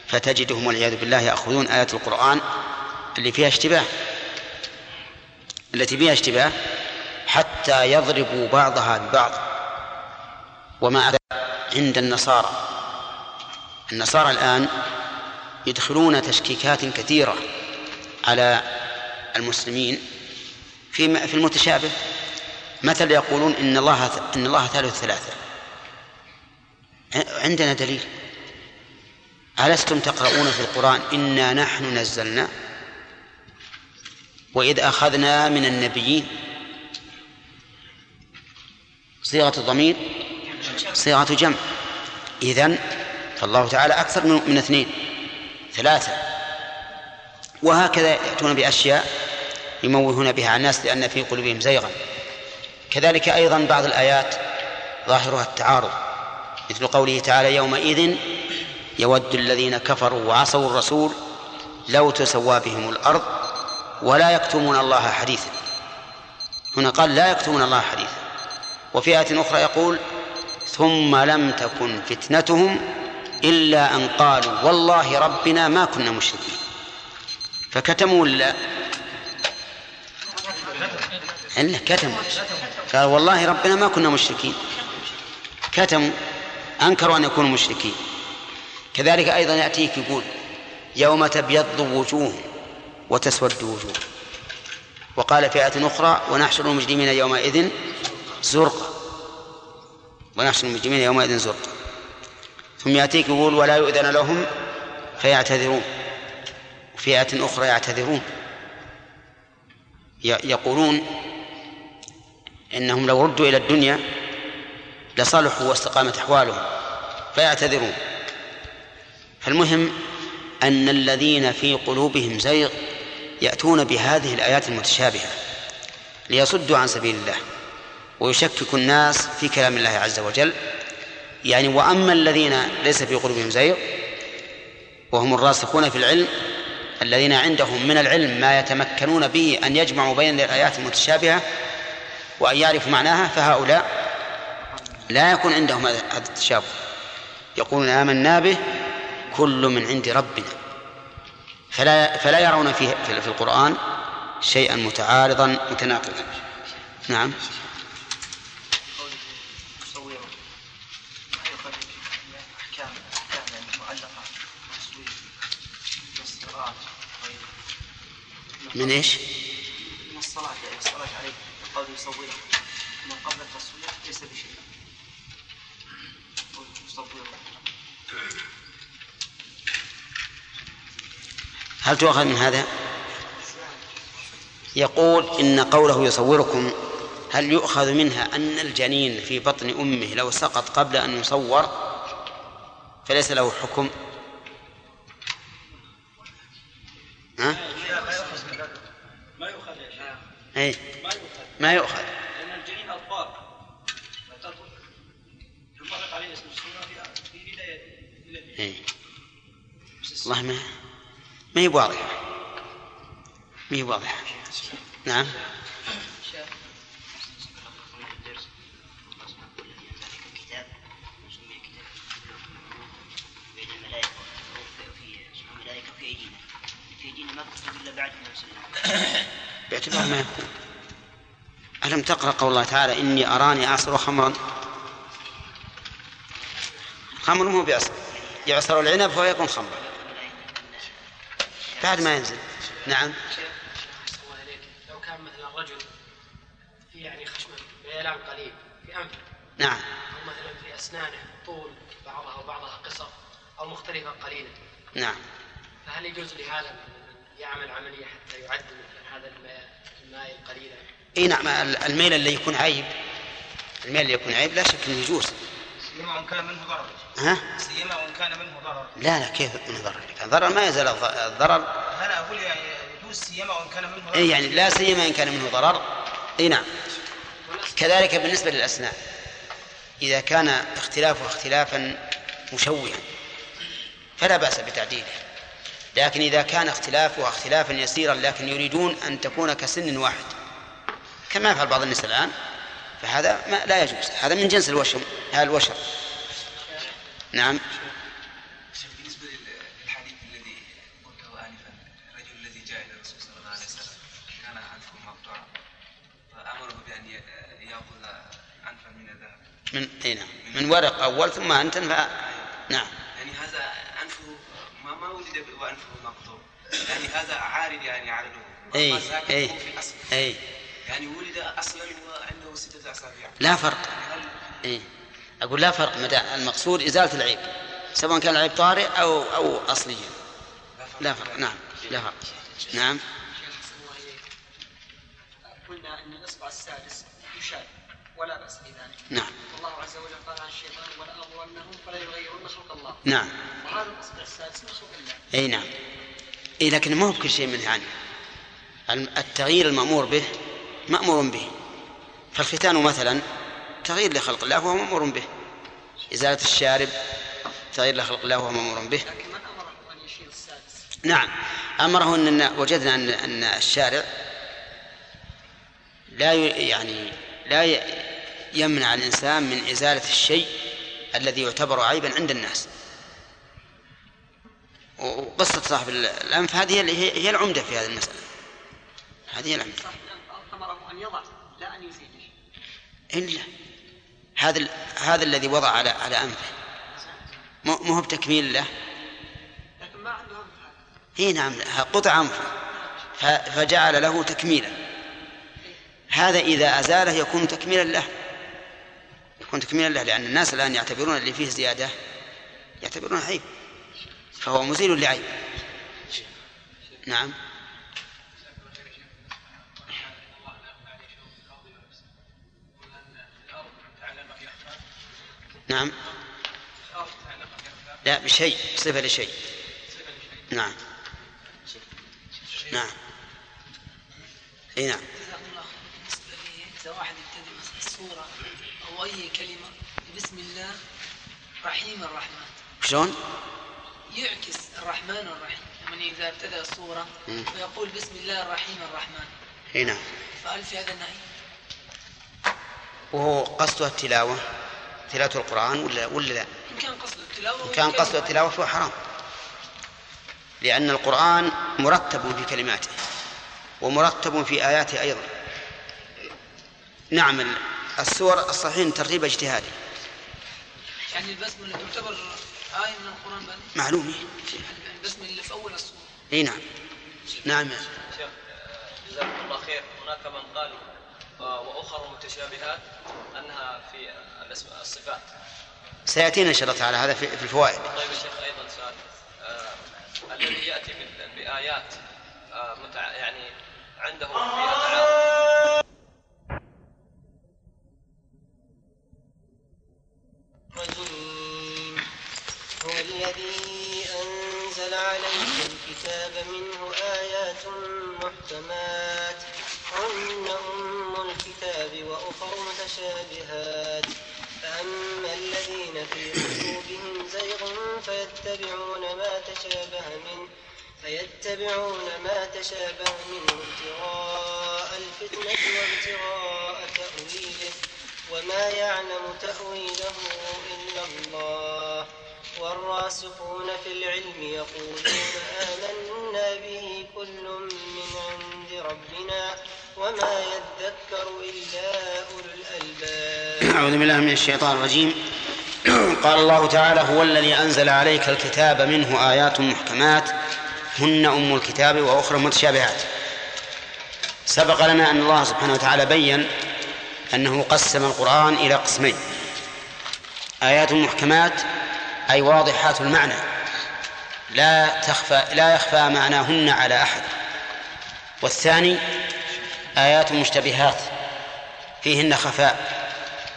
فتجدهم والعياذ بالله يأخذون آيات القرآن اللي فيها اشتباه. التي فيها اشتباه حتى يضربوا بعضها ببعض. وما عند النصارى. النصارى الآن يدخلون تشكيكات كثيرة على المسلمين في في المتشابه. مثل يقولون إن الله إن الله ثالث ثلاثة. عندنا دليل. ألستم تقرؤون في القرآن إنا نحن نزلنا؟ وإذ أخذنا من النبيين. صيغة الضمير صيغة جمع. إذن فالله تعالى أكثر من اثنين ثلاثة. وهكذا يأتون بأشياء يموهون بها على الناس لأن في قلوبهم زيغا كذلك أيضا بعض الآيات ظاهرها التعارض مثل قوله تعالى يومئذ يود الذين كفروا وعصوا الرسول لو تسوى بهم الأرض ولا يكتمون الله حديثا. هنا قال لا يكتمون الله حديثا. وفي آية أخرى يقول ثم لم تكن فتنتهم إلا أن قالوا والله ربنا ما كنا مشركين. فكتموا ولا إلا كتموا. قال والله ربنا ما كنا مشركين. كتموا. أنكروا أن يكونوا مشركين. كذلك أيضا يأتيك يقول يوم تبيض وجوه. وتسود وجوه. وقال في آية أخرى ونحشر المجرمين يومئذ زرقا. ونحشر المجرمين يومئذ زرقا. ثم يأتيك يقول ولا يؤذن لهم فيعتذرون. في آية أخرى يعتذرون. يقولون إنهم لو ردوا إلى الدنيا لصلحوا واستقامت أحوالهم فيعتذرون. فالمهم أن الذين في قلوبهم زيغ يأتون بهذه الآيات المتشابهة ليصدوا عن سبيل الله ويشككوا الناس في كلام الله عز وجل. يعني وأما الذين ليس في قلوبهم زيغ وهم الراسخون في العلم الذين عندهم من العلم ما يتمكنون به أن يجمعوا بين الآيات المتشابهة وأن يعرفوا معناها فهؤلاء لا يكون عندهم هذا التشابه. يقولون آمنا به كل من عند ربنا. فلا فلا يرون فيه في القرآن شيئا متعارضا متناقضا. نعم. من إيش؟ من الصلاة يعني الصلاة عليه قول يصوره من قبل التصوير ليس بشيء يصوره هل تؤخذ من هذا؟ يقول إن قوله يصوركم هل يؤخذ منها أن الجنين في بطن أمه لو سقط قبل أن يصور فليس له حكم؟ ها؟ ما يؤخذ أي ما يؤخذ. لأن الجنين ينطبق عليه اسم السنة في بداية أي والله ما ما هي واضحة. ما هي واضحة. نعم. باعتبار ما يكون. ألم تقرأ قول الله تعالى إني أراني أعصر خمرا؟ خمر مو بيعصر يعصر العنب فهو يكون خمرا. بعد ما ينزل. نعم. لو كان مثلا رجل في يعني خشمه بيلان قليل في انفه نعم. أو مثلا في اسنانه طول بعضها وبعضها قصر أو مختلفه قليلا نعم. فهل يجوز لهذا يعمل عمليه حتى يعدل مثلا هذا الميل القليل إي نعم ال- الميل اللي يكون عيب الميل اللي يكون عيب لا شك إنه يجوز. وان كان منه ضرر ها؟ سيما وإن كان منه ضرر. لا لا كيف من ضرر؟ الضرر ما يزال الض- الضرر أنا أقول يعني يجوز سيما وإن كان منه ضرر؟ اي يعني لا سيما إن كان منه ضرر. إي نعم. كذلك بالنسبة للأسنان. إذا كان اختلافه اختلافا مشوها فلا بأس بتعديله. لكن إذا كان اختلافها اختلافا يسيرا لكن يريدون أن تكون كسن واحد كما يفعل بعض الناس الآن فهذا ما لا يجوز. هذا من جنس الوشم هذا الوشر نعم. بالنسبة لل- للحديث الذي قلته آنفا الرجل الذي جاء إلى الرسول صلى الله عليه وسلم كان أنفه مقطوعا فأمره بأن يأخذ أنفا من الذهب. من إي نعم. من ورق أول ثم انتن ف... نعم. يعني هذا أنفه ما ما ولد ب- وأنفه مقطوع. يعني هذا عارض يعني على إي إي إي. يعني ولد أصلا وعنده ستة أصابع لا فرق. هل إي. أقول لا فرق مدى المقصود إزالة العيب سواء كان العيب طارئ أو أو اصليا. لا فرق نعم لا فرق. نعم. الله. قلنا إن الإصبع السادس يشاد ولا بأس بذلك. نعم. والله عز وجل قال عن الشيطان ولأمرنهم فلا يغيرن خلق الله. نعم. وهذا الإصبع السادس من خلق الله. أي نعم. اي لكن ما هو بكل شيء منه عنه التغيير المأمور به مأمور به. فالختان مثلا تغيير لخلق الله وهو مأمور به. إزالة الشارب تغيير لخلق الله وهو مأمور به. لكن من امره ان يشيل السادس نعم. أمره أن وجدنا أن أن الشارع لا يعني لا يمنع الإنسان من إزالة الشيء الذي يعتبر عيبا عند الناس. وقصة صاحب الأنف هذه هي- العمدة في هذه المسألة. هذه العمدة. صاحب الأنف أمره أن يضع لا يزيل شيء إلا هذا ال- هذا الذي وضع على على أنفه مو مو هو بتكميل له؟ لكن ما عنده إي نعم قطع انفه ف- فجعل له تكميلا. هذا إذا أزاله يكون تكميلا له. يكون تكميلا له لأن الناس الآن يعتبرون اللي فيه زيادة يعتبرونه عيب. فهو مزيل لعيب نعم. نعم. لا بشيء صفة لشيء. نعم. نعم. إي نعم. إذا واحد يبتدئ مثلا السورة أو أي كلمة بسم الله رحيم الرحمن شلون؟ يعكس الرحمن الرحيم. إذا ابتدأ السورة مم. ويقول بسم الله الرحيم الرحمن. إي نعم. فهل في هذا النهي؟ وهو قصدها التلاوة. تلاوة القرآن ولا ولا لا؟ إن كان قصد التلاوة إن كان قصد التلاوة فهو حرام. لأن القرآن مرتب في كلماته ومرتب في آياته أيضا. نعم ال- السور الصحيح ترتيب اجتهادي. يعني البسملة تعتبر آية من القرآن بعد معلوم البسملة اللي في أول السورة اي نعم. نعم. شيخ جزاكم الله خير. هناك من قال وأخر متشابهات أنها في الأسماء- الصفات. سيأتينا إن شاء الله تعالى هذا في في الفوائد. طيب يا شيخ أيضا سؤال. آه، الذي يأتي بال- بآيات آه، متع... يعني عنده فيها تعارض الرجيم هو الذي أنزل عليك الكتاب منه آيات محكمات. هن أم الكتاب وأخر متشابهات. فأما الذين في قلوبهم زيغ فيتبعون ما تشابه منه فيتبعون ما تشابه منه ابتغاء الفتنة وابتغاء تأويله وما يعلم تأويله إلا الله. والراسخون في العلم يقولون آمنا به كل من عند ربنا وما يذكر إلا أولو الألباب. أعوذ بالله من الشيطان الرجيم. قال الله تعالى هو الذي أنزل عليك الكتاب منه آيات محكمات هن أم الكتاب وأخرى متشابهات. سبق لنا أن الله سبحانه وتعالى بين أنه قسم القرآن إلى قسمين. آيات محكمات أي واضحات المعنى. لا تخفى لا يخفى معناهن على أحد. والثاني آيات مشتبهات فيهن خفاء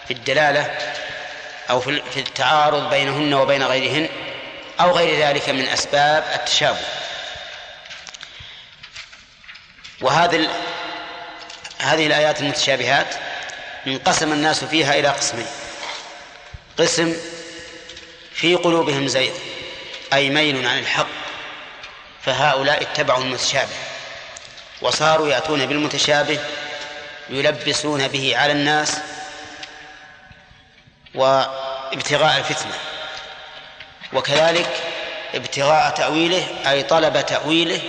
في الدلالة أو في التعارض بينهن وبين غيرهن أو غير ذلك من أسباب التشابه. وهذه هذه الآيات المتشابهات انقسم الناس فيها إلى قسمين. قسم في قلوبهم زيغ أي ميل عن الحق فهؤلاء اتبعوا المتشابه. وصاروا يأتون بالمتشابه يلبسون به على الناس وابتغاء الفتنة. وكذلك ابتغاء تأويله أي طلب تأويله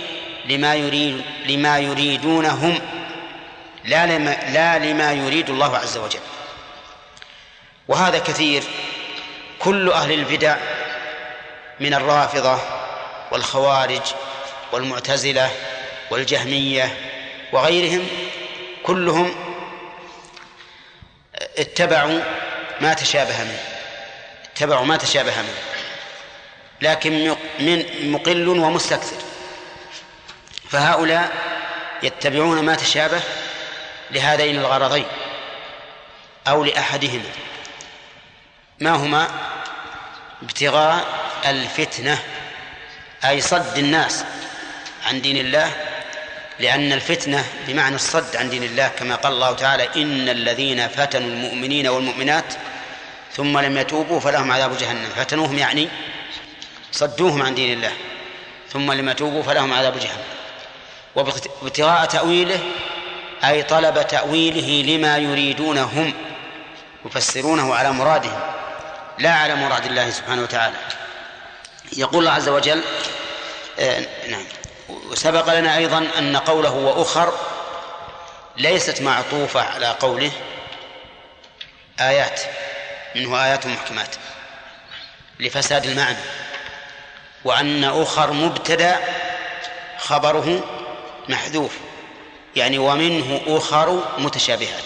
لما يريد لما يريدون هم لا لما, لا لما يريد الله عز وجل. وهذا كثير. كل أهل البدع من الرافضة والخوارج والمعتزلة والجهمية وغيرهم كلهم اتبعوا ما تشابه منه اتبعوا ما تشابه منه لكن من مقل ومستكثر. فهؤلاء يتبعون ما تشابه لهذين الغرضين أو لأحدهما. ما هما؟ ابتغاء الفتنة أي صد الناس عن دين الله لأن الفتنة بمعنى الصد عن دين الله كما قال الله تعالى إن الذين فتنوا المؤمنين والمؤمنات ثم لم يتوبوا فلهم عذاب جهنم. فتنوهم يعني صدوهم عن دين الله ثم لم يتوبوا فلهم عذاب جهنم. وابتغاء تأويله أي طلب تأويله لما يريدون هم يفسرونه على مرادهم لا على مراد الله سبحانه وتعالى. يقول الله عز وجل آه نعم. وسبق لنا أيضا أن قوله وأخر ليست معطوفة على قوله آيات منه آيات محكمات لفساد المعنى وأن أخر مبتدأ خبره محذوف يعني ومنه أخر متشابهات.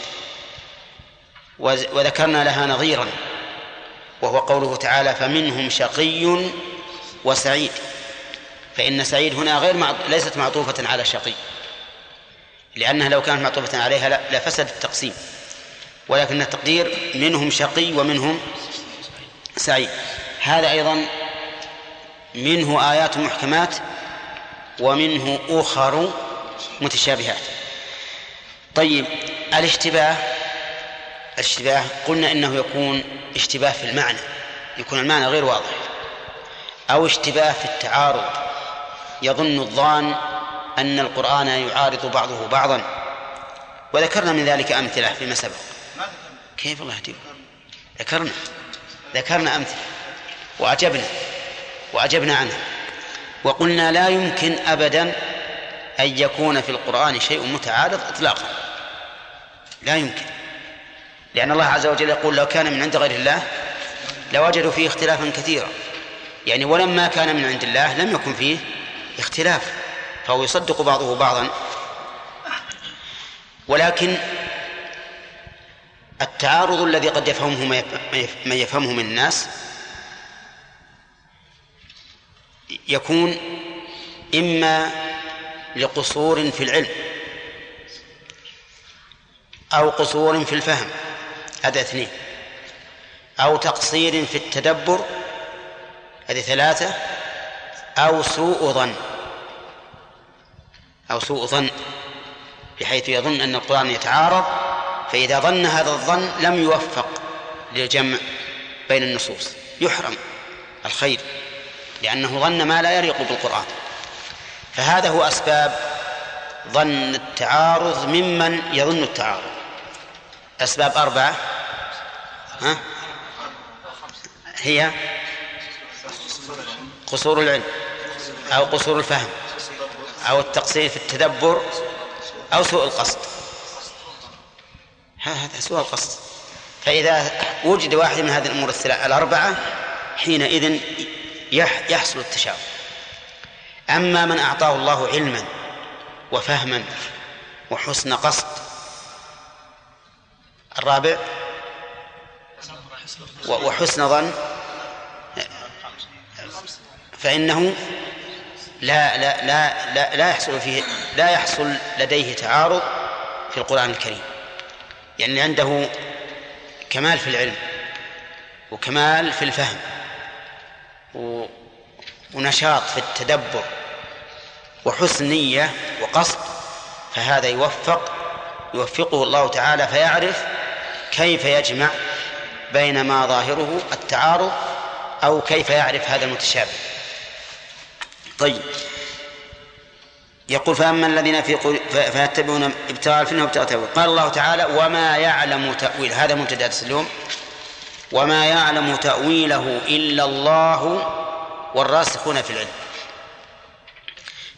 وذكرنا لها نظيرا وهو قوله تعالى فمنهم شقي وسعيد. فإن سعيد هنا غير معط... ليست معطوفة على شقي. لأنها لو كانت معطوفة عليها لفسد التقسيم. ولكن التقدير منهم شقي ومنهم سعيد. هذا أيضا منه آيات محكمات ومنه أخر متشابهات. طيب الاشتباه الاشتباه قلنا إنه يكون اشتباه في المعنى يكون المعنى غير واضح. أو اشتباه في التعارض. يظن الظان أن القرآن يعارض بعضه بعضا. وذكرنا من ذلك أمثلة فيما سبق. كيف الله يهديكم؟ ذكرنا. ذكرنا أمثلة. وأعجبنا. وأعجبنا عنها. وقلنا لا يمكن ابدا أن يكون في القرآن شيء متعارض اطلاقا. لا يمكن. لأن الله عز وجل يقول لو كان من عند غير الله لوجدوا فيه اختلافا كثيرا. يعني ولما كان من عند الله لم يكن فيه اختلاف فهو يصدق بعضه بعضا. ولكن التعارض الذي قد يفهمه من يفهمه من الناس يكون إما لقصور في العلم أو قصور في الفهم هذا اثنين. أو تقصير في التدبر هذه ثلاثة. أو سوء ظن. أو سوء ظن بحيث يظن أن القرآن يتعارض فإذا ظن هذا الظن لم يوفق للجمع بين النصوص. يحرم الخير لأنه ظن ما لا يليق بالقرآن. فهذا هو أسباب ظن التعارض ممن يظن التعارض. أسباب أربعة. ها؟ هي قصور العلم. أو قصور الفهم أو التقصير في التدبر أو سوء القصد. هذا سوء القصد. فإذا وجد واحد من هذه الأمور الأربعة حينئذ يح- يحصل التشابه أما من أعطاه الله علما وفهما وحسن قصد الرابع وحسن ظن فإنه لا لا لا لا, لا يحصل فيه لا يحصل لديه تعارض في القرآن الكريم. يعني عنده كمال في العلم وكمال في الفهم ونشاط في التدبر وحسن نية وقصد فهذا يوفق يوفقه الله تعالى فيعرف كيف يجمع بين ما ظاهره التعارض أو كيف يعرف هذا المتشابه. طيب. يقول فأما الذين في فيتبعون ابتغاء الفتنة وابتغاء التأويل. قال الله تعالى وما يعلم تأويل هذا مبتدأ اليوم وما يعلم تأويله إلا الله والراسخون في العلم.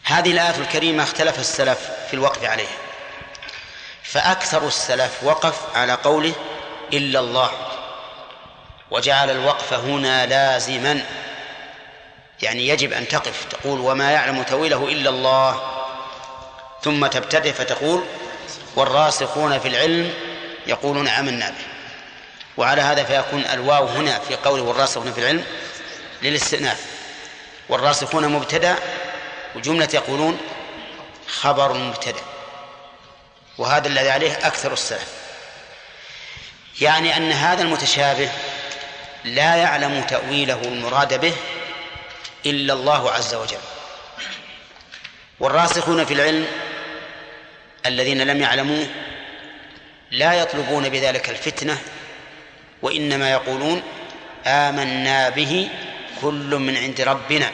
هذه الآية الكريمة اختلف السلف في الوقف عليها. فأكثر السلف وقف على قوله إلا الله. وجعل الوقف هنا لازما. يعني يجب أن تقف تقول وما يعلم تأويله إلا الله. ثم تبتدئ فتقول والراسخون في العلم يقولون آمنا به. وعلى هذا فيكون الواو هنا في قوله والراسخون في العلم للاستئناف. والراسخون مبتدأ وجملة يقولون خبر مبتدأ. وهذا الذي عليه أكثر السلف. يعني أن هذا المتشابه لا يعلم تأويله المراد به إلا الله عز وجل. والراسخون في العلم الذين لم يعلموه لا يطلبون بذلك الفتنة وإنما يقولون آمنا به كل من عند ربنا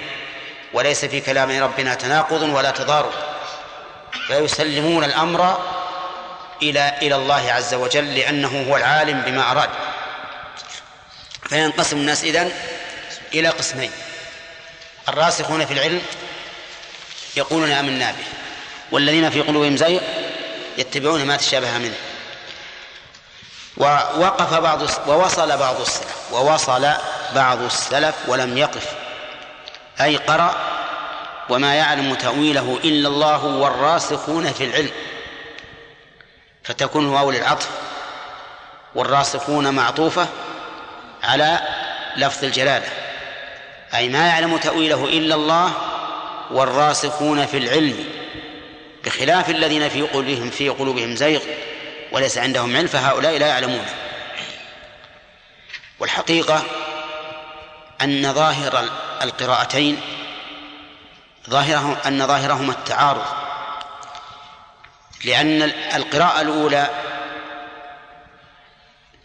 وليس في كلام ربنا تناقض ولا تضارب فيسلمون الأمر إلى إلى الله عز وجل لأنه هو العالم بما أراد. فينقسم الناس إذن إلى قسمين. الراسخون في العلم يقولون آمنا به والذين في قلوبهم زيغ يتبعون ما تشابه منه. ووقف بعض ووصل بعض السلف ووصل بعض السلف ولم يقف. أي قرأ وما يعلم تأويله إلا الله والراسخون في العلم. فتكون واو للعطف والراسخون معطوفة على لفظ الجلالة. أي ما يعلم تأويله إلا الله والراسخون في العلم بخلاف الذين في قلوبهم في قلوبهم زيغ وليس عندهم علم فهؤلاء لا يعلمون. والحقيقة أن ظاهر القراءتين ظاهره أن ظاهرهما التعارض لأن القراءة الأولى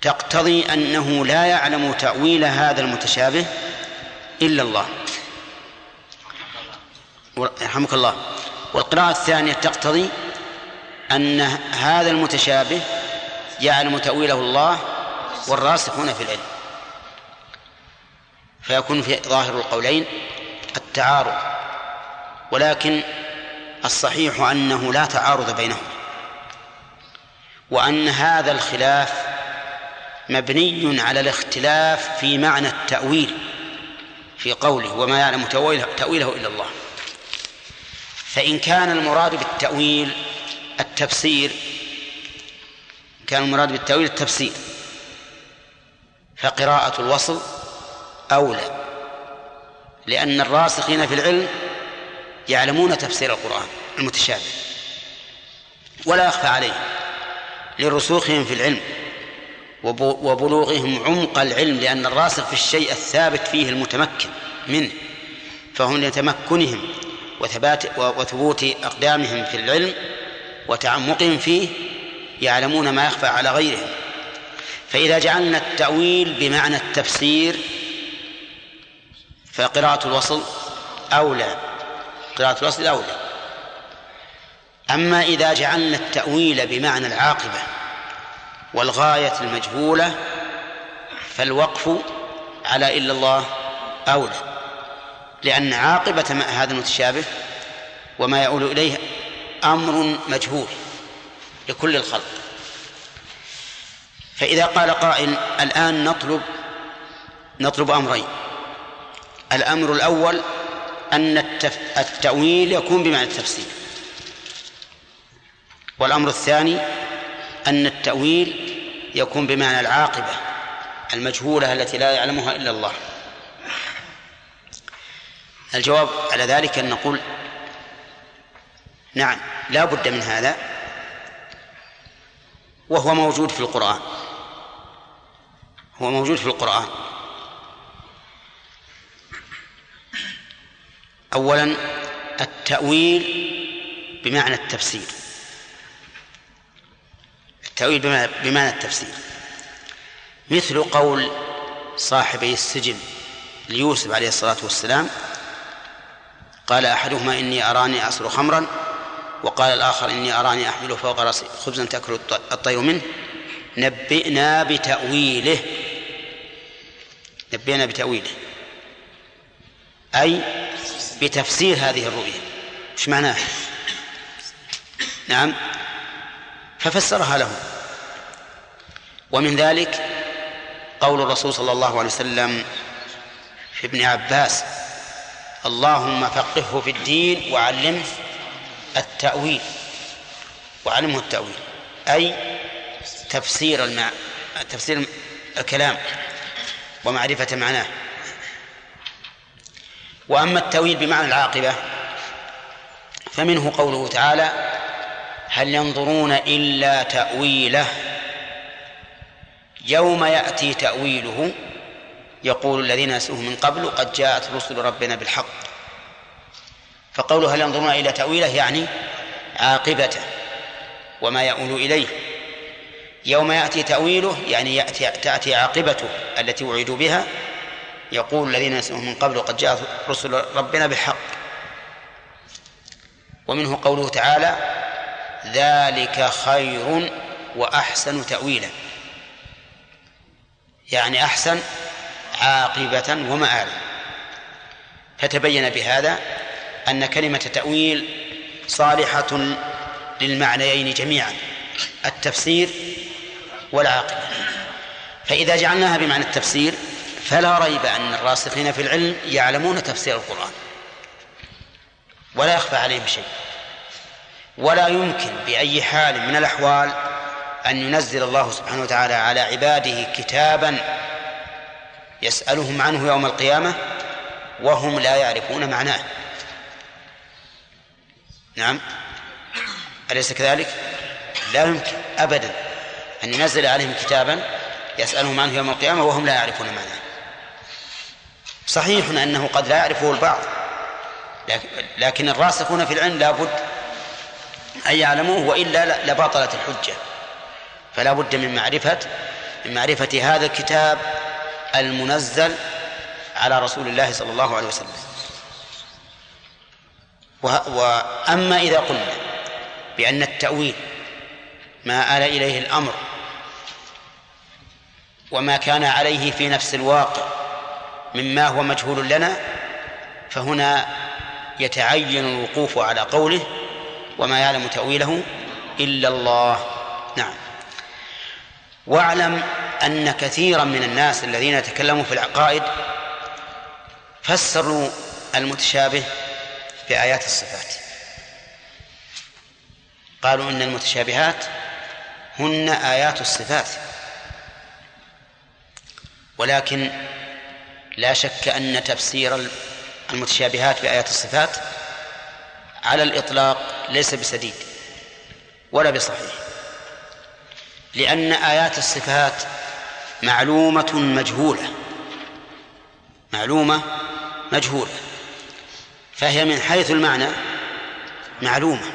تقتضي أنه لا يعلم تأويل هذا المتشابه إلا الله. يرحمك الله. والقراءة الثانية تقتضي أن هذا المتشابه يعلم تأويله الله والراسخون في العلم. فيكون في ظاهر القولين التعارض ولكن الصحيح أنه لا تعارض بينهما. وأن هذا الخلاف مبني على الاختلاف في معنى التأويل. في قوله وما يعلم تأويله, تأويله إلا الله. فإن كان المراد بالتأويل التفسير كان المراد بالتأويل التفسير فقراءة الوصل أولى لأن الراسخين في العلم يعلمون تفسير القرآن المتشابه ولا يخفى عليه لرسوخهم في العلم. وبلوغهم عمق العلم لأن الراسخ في الشيء الثابت فيه المتمكن منه فهم لتمكنهم وثبات وثبوت أقدامهم في العلم وتعمقهم فيه يعلمون ما يخفى على غيرهم. فإذا جعلنا التأويل بمعنى التفسير فقراءة الوصل أولى قراءة الوصل أولى. أما إذا جعلنا التأويل بمعنى العاقبة والغاية المجهولة فالوقف على إلا الله أولى. لأن عاقبة هذا المتشابه وما يؤول إليه أمر مجهول لكل الخلق. فإذا قال قائل الآن نطلب نطلب أمرين. الأمر الأول أن. التأويل يكون بمعنى التفسير والأمر الثاني أن التأويل يكون بمعنى العاقبة المجهولة التي لا يعلمها إلا الله. الجواب على ذلك أن نقول نعم لا بد من هذا وهو موجود في القرآن. هو موجود في القرآن. أولا التأويل بمعنى التفسير. التأويل بمعنى التفسير. مثل قول صاحبي السجن ليوسف عليه الصلاة والسلام قال أحدهما إني أراني أصل خمرا وقال الآخر إني أراني أحمل فوق رأسي خبزا تأكل الطير منه. نبئنا بتأويله. نبئنا بتأويله. أي بتفسير هذه الرؤيا إيش معناه؟ نعم. ففسرها له. ومن ذلك قول الرسول صلى الله عليه وسلم في ابن عباس اللهم فقهه في الدين وعلمه التأويل وعلمه التأويل أي تفسير المع... تفسير الكلام ومعرفة معناه. وأما التأويل بمعنى العاقبة فمنه قوله تعالى هل ينظرون إلا تأويله؟ يوم يأتي تأويله يقول الذين نسوه من قبل قد جاءت رسل ربنا بالحق. فقوله هل ينظرون إلى تأويله يعني عاقبته وما يؤول إليه. يوم يأتي تأويله يعني يأتي تأتي عاقبته التي وعدوا بها. يقول الذين نسوه من قبل قد جاءت رسل ربنا بالحق. ومنه قوله تعالى ذلك خير وأحسن تأويلا. يعني أحسن عاقبة ومآلا فتبين بهذا أن كلمة تأويل صالحة للمعنيين جميعا التفسير والعاقبة. فإذا جعلناها بمعنى التفسير فلا ريب أن الراسخين في العلم يعلمون تفسير القرآن. ولا يخفى عليهم شيء. ولا يمكن بأي حال من الأحوال أن ينزل الله سبحانه وتعالى على عباده كتابا يسألهم عنه يوم القيامة وهم لا يعرفون معناه. نعم. أليس كذلك؟ لا يمكن أبدا أن ينزل عليهم كتابا يسألهم عنه يوم القيامة وهم لا يعرفون معناه. صحيح أنه قد لا يعرفه البعض لكن الراسخون في العلم لا بد أن يعلموه وإلا لبطلت الحجة. فلا بد من معرفة من معرفة هذا الكتاب المنزل على رسول الله صلى الله عليه وسلم. وأما إذا قلنا بأن التأويل ما آل إليه الأمر وما كان عليه في نفس الواقع مما هو مجهول لنا فهنا يتعين الوقوف على قوله وما يعلم تأويله إلا الله. نعم. واعلم أن كثيرا من الناس الذين يتكلموا في العقائد فسروا المتشابه بآيات الصفات. قالوا إن المتشابهات هن آيات الصفات ولكن لا شك أن تفسير المتشابهات بآيات الصفات على الإطلاق ليس بسديد ولا بصحيح. لأن آيات الصفات معلومة مجهولة. معلومة مجهولة. فهي من حيث المعنى معلومة.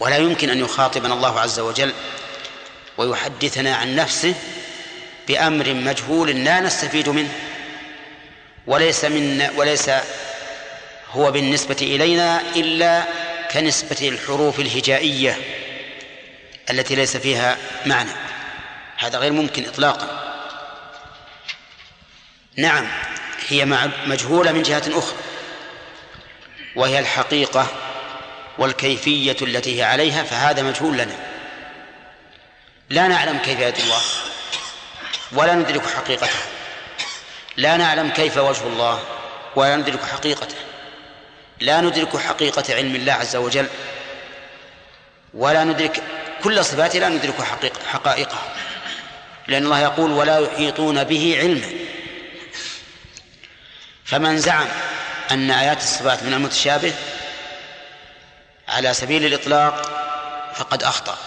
ولا يمكن أن يخاطبنا الله عز وجل ويحدثنا عن نفسه بأمر مجهول لا نستفيد منه. وليس من وليس هو بالنسبة إلينا إلا كنسبة الحروف الهجائية. التي ليس فيها معنى. هذا غير ممكن إطلاقا. نعم هي مجهولة من جهة أخرى. وهي الحقيقة والكيفية التي هي عليها فهذا مجهول لنا. لا نعلم كيفية الله ولا ندرك حقيقته. لا نعلم كيف وجه الله ولا ندرك حقيقته. لا ندرك حقيقة علم الله عز وجل ولا ندرك كل صفاته لا ندرك حقيقة حقائقها. لأن الله يقول ولا يحيطون به علما. فمن زعم أن آيات الصفات من المتشابه على سبيل الإطلاق فقد أخطأ.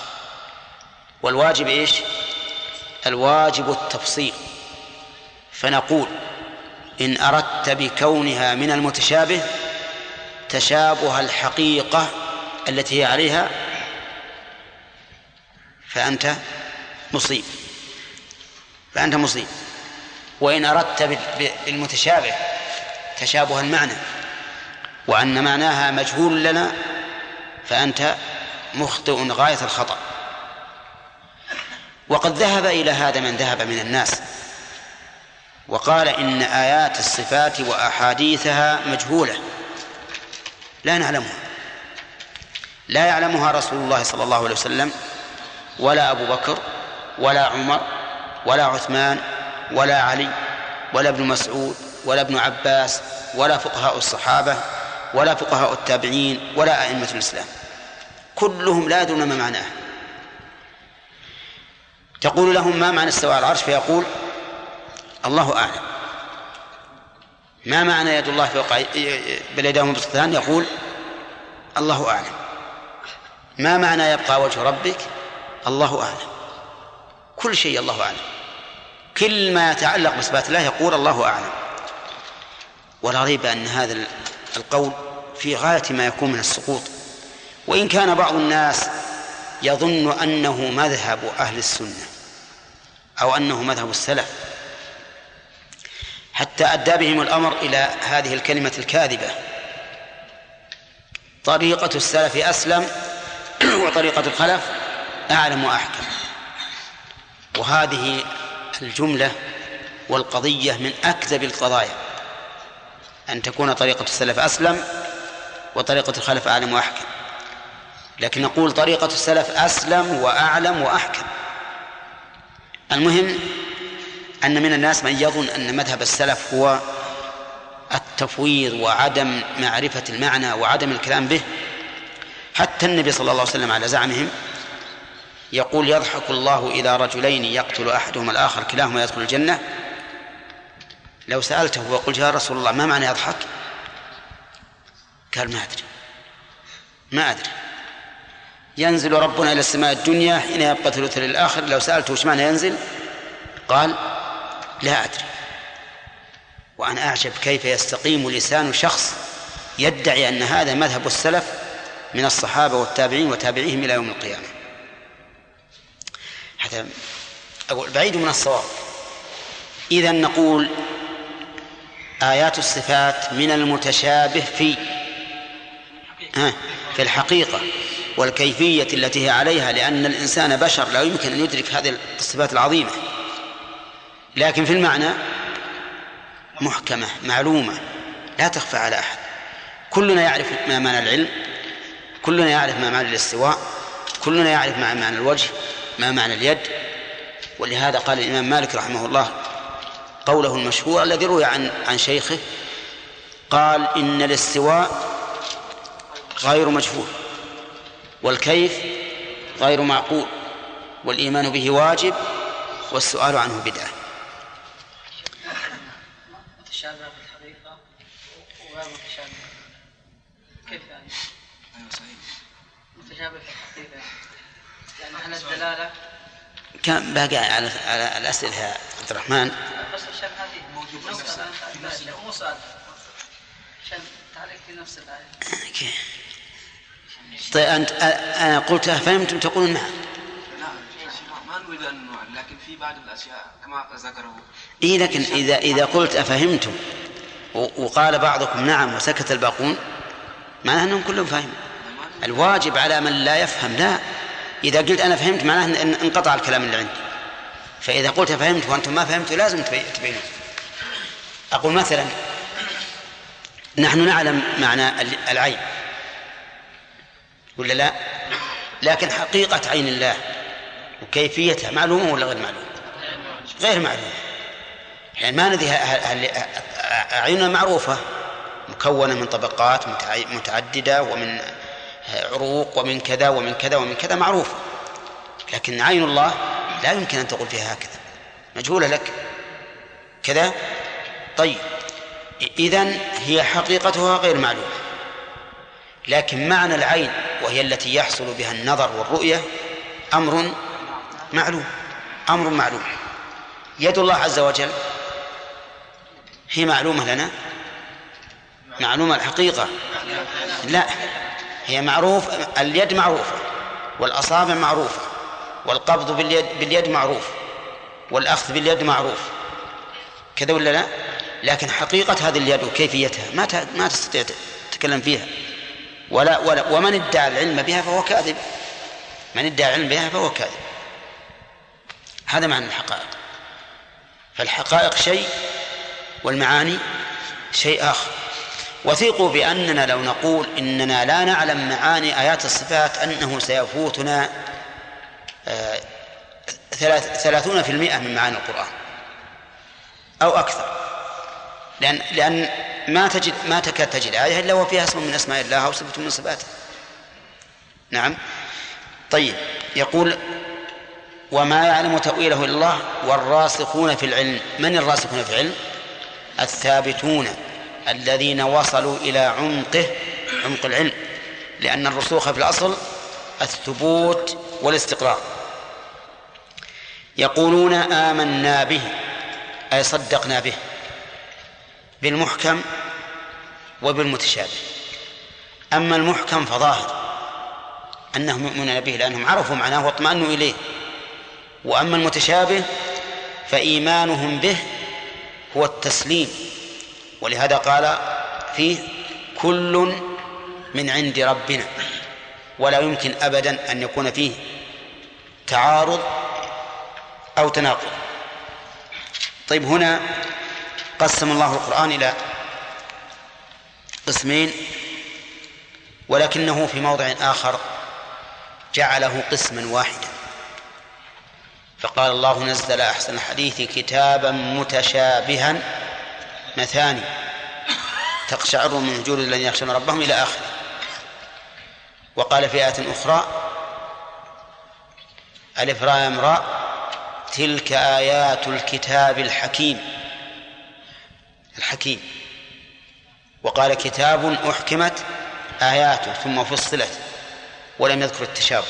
والواجب إيش؟ الواجب التفصيل. فنقول إن أردت بكونها من المتشابه تشابه الحقيقة التي هي عليها فأنت مصيب. فأنت مصيب. وإن أردت بالمتشابه تشابه المعنى وأن معناها مجهول لنا فأنت مخطئ غاية الخطأ. وقد ذهب إلى هذا من ذهب من الناس وقال إن آيات الصفات وأحاديثها مجهولة. لا نعلمها. لا يعلمها رسول الله صلى الله عليه وسلم ولا أبو بكر ولا عمر ولا عثمان ولا علي ولا ابن مسعود ولا ابن عباس ولا فقهاء الصحابة ولا فقهاء التابعين ولا أئمة الإسلام. كلهم لا يدرون ما معناه. تقول لهم ما معنى استواء العرش؟ فيقول الله أعلم. ما معنى يد الله فوق بل يداه يقول الله أعلم. ما معنى يبقى وجه ربك؟ الله أعلم. كل شيء الله أعلم. كل ما يتعلق بصفات الله يقول الله أعلم. ولا ريب أن هذا القول في غاية ما يكون من السقوط. وإن كان بعض الناس يظن أنه مذهب أهل السنة أو أنه مذهب السلف حتى أدى بهم الأمر إلى هذه الكلمة الكاذبة. طريقة السلف أسلم وطريقة الخلف أعلم وأحكم. وهذه الجملة والقضية من أكذب القضايا. أن تكون طريقة السلف أسلم وطريقة الخلف أعلم وأحكم. لكن نقول طريقة السلف أسلم وأعلم وأحكم. المهم أن من الناس من يظن أن مذهب السلف هو التفويض وعدم معرفة المعنى وعدم الكلام به. حتى النبي صلى الله عليه وسلم على زعمهم يقول يضحك الله إلى رجلين يقتل أحدهما الآخر كلاهما يدخل الجنة. لو سألته وقلت يا رسول الله ما معنى يضحك؟ قال ما أدري. ما أدري. ينزل ربنا إلى السماء الدنيا حين يبقى ثلث للآخر. لو سألته وش معنى ينزل؟ قال لا أدري. وأنا أعجب كيف يستقيم لسان شخص يدعي أن هذا مذهب السلف من الصحابة والتابعين وتابعيهم إلى يوم القيامة. هذا أقول بعيد من الصواب. إذا نقول آيات الصفات من المتشابه في في الحقيقة والكيفية التي هي عليها لأن الإنسان بشر لا يمكن أن يدرك هذه الصفات العظيمة. لكن في المعنى محكمة معلومة لا تخفى على أحد. كلنا يعرف ما معنى العلم كلنا يعرف ما معنى الاستواء كلنا يعرف ما معنى الوجه ما معنى اليد؟ ولهذا قال الإمام مالك رحمه الله قوله المشهور الذي روي عن عن شيخه قال إن الاستواء غير مجهول والكيف غير معقول والإيمان به واجب والسؤال عنه بدعة. متشابه في الحقيقة وغير متشابه. كيف يعني؟ صحيح. متشابه في هل الدلالة؟ كان باقي على على الأسئلة يا عبد الرحمن. بس عشان هذه موجود في نفس مو سؤال. عشان تعليق في نفس الآية. طيب أنت أنا قلت فهمتم تقولون نعم. نعم ما نريد ان نعلم لكن في بعض الأشياء كما ذكره. إيه لكن إذا إذا قلت أفهمتم وقال بعضكم نعم وسكت الباقون معناه أنهم كلهم فاهمين. الواجب على من لا يفهم لا. إذا قلت أنا فهمت معناه أن انقطع الكلام اللي عندي. فإذا قلت فهمت وأنتم ما فهمتوا لازم تبي- تبينون. أقول مثلا نحن نعلم معنى ال- العين. ولا لا؟ لكن حقيقة عين الله وكيفيتها معلومة ولا غير معلومة؟ غير معلوم يعني ما ندري أعيننا معروفة مكونة من طبقات متعددة ومن عروق ومن كذا ومن كذا ومن كذا معروفة لكن عين الله لا يمكن أن تقول فيها هكذا. مجهولة لك. كذا؟ طيب. إذن هي حقيقتها غير معلومة. لكن معنى العين وهي التي يحصل بها النظر والرؤية أمر معلوم. أمر معلوم. يد الله عز وجل هي معلومة لنا؟ معلومة الحقيقة. لا. هي معروف اليد معروفة والأصابع معروفة والقبض باليد, باليد معروف والأخذ باليد معروف. كذا ولا لا؟ لكن حقيقة هذه اليد وكيفيتها ما ما تستطيع تتكلم فيها. ولا, ولا ومن ادعى العلم بها فهو كاذب. من ادعى العلم بها فهو كاذب. هذا معنى الحقائق. فالحقائق شيء والمعاني شيء آخر. وثيقوا بأننا لو نقول إننا لا نعلم معاني آيات الصفات أنه سيفوتنا آه، ثلاثون في المئة من معاني القرآن أو أكثر. لأن لأن ما تجد ما تكاد تجد آية إلا وفيها اسم من أسماء الله أو صفة من صفاته. نعم. طيب. يقول وما يعلم تأويله إلا الله والراسخون في العلم. من الراسخون في العلم؟ الثابتون. الذين وصلوا إلى عمقه عمق العلم لأن الرسوخ في الأصل الثبوت والاستقرار. يقولون آمنا به أي صدقنا به بالمحكم وبالمتشابه. أما المحكم فظاهر أنهم يؤمنون به لأنهم عرفوا معناه واطمأنوا إليه. وأما المتشابه فإيمانهم به هو التسليم. ولهذا قال فيه كل من عند ربنا. ولا يمكن أبدا أن يكون فيه تعارض أو تناقض. طيب هنا قسم الله القرآن إلى قسمين ولكنه في موضع آخر جعله قسما واحدا. فقال الله نزل أحسن الحديث كتابا متشابها مثاني تقشعر من وجود الذين يخشون ربهم إلى آخره. وقال في آية أخرى ألف راء امرأ تلك آيات الكتاب الحكيم. الحكيم. وقال كتاب أحكمت آياته ثم فصلت ولم يذكر التشابه.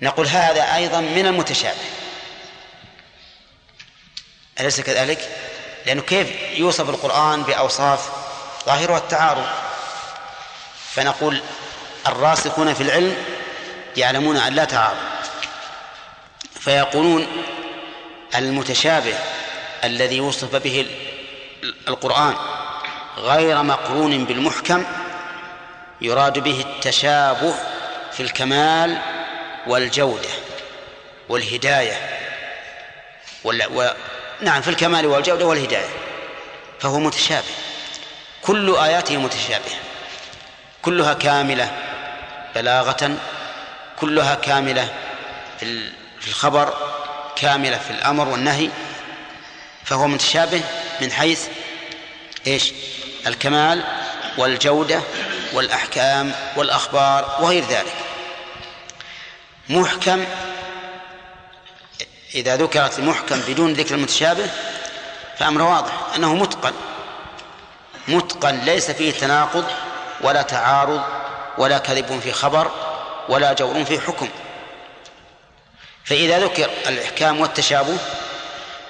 نقول هذا أيضا من المتشابه. أليس كذلك؟ لأنه كيف يوصف القرآن بأوصاف ظاهرها التعارض فنقول الراسخون في العلم يعلمون أن لا تعارض فيقولون المتشابه الذي وصف به القرآن غير مقرون بالمحكم يراد به التشابه في الكمال والجودة والهداية. نعم في الكمال والجودة والهداية. فهو متشابه. كل آياته متشابهة. كلها كاملة بلاغة. كلها كاملة في الخبر. كاملة في الأمر والنهي. فهو متشابه من حيث إيش؟ الكمال والجودة والأحكام والأخبار وغير ذلك. محكم إذا ذكرت المحكم بدون ذكر المتشابه فأمر واضح أنه متقن. متقن ليس فيه تناقض ولا تعارض ولا كذب في خبر ولا جور في حكم. فإذا ذكر الإحكام والتشابه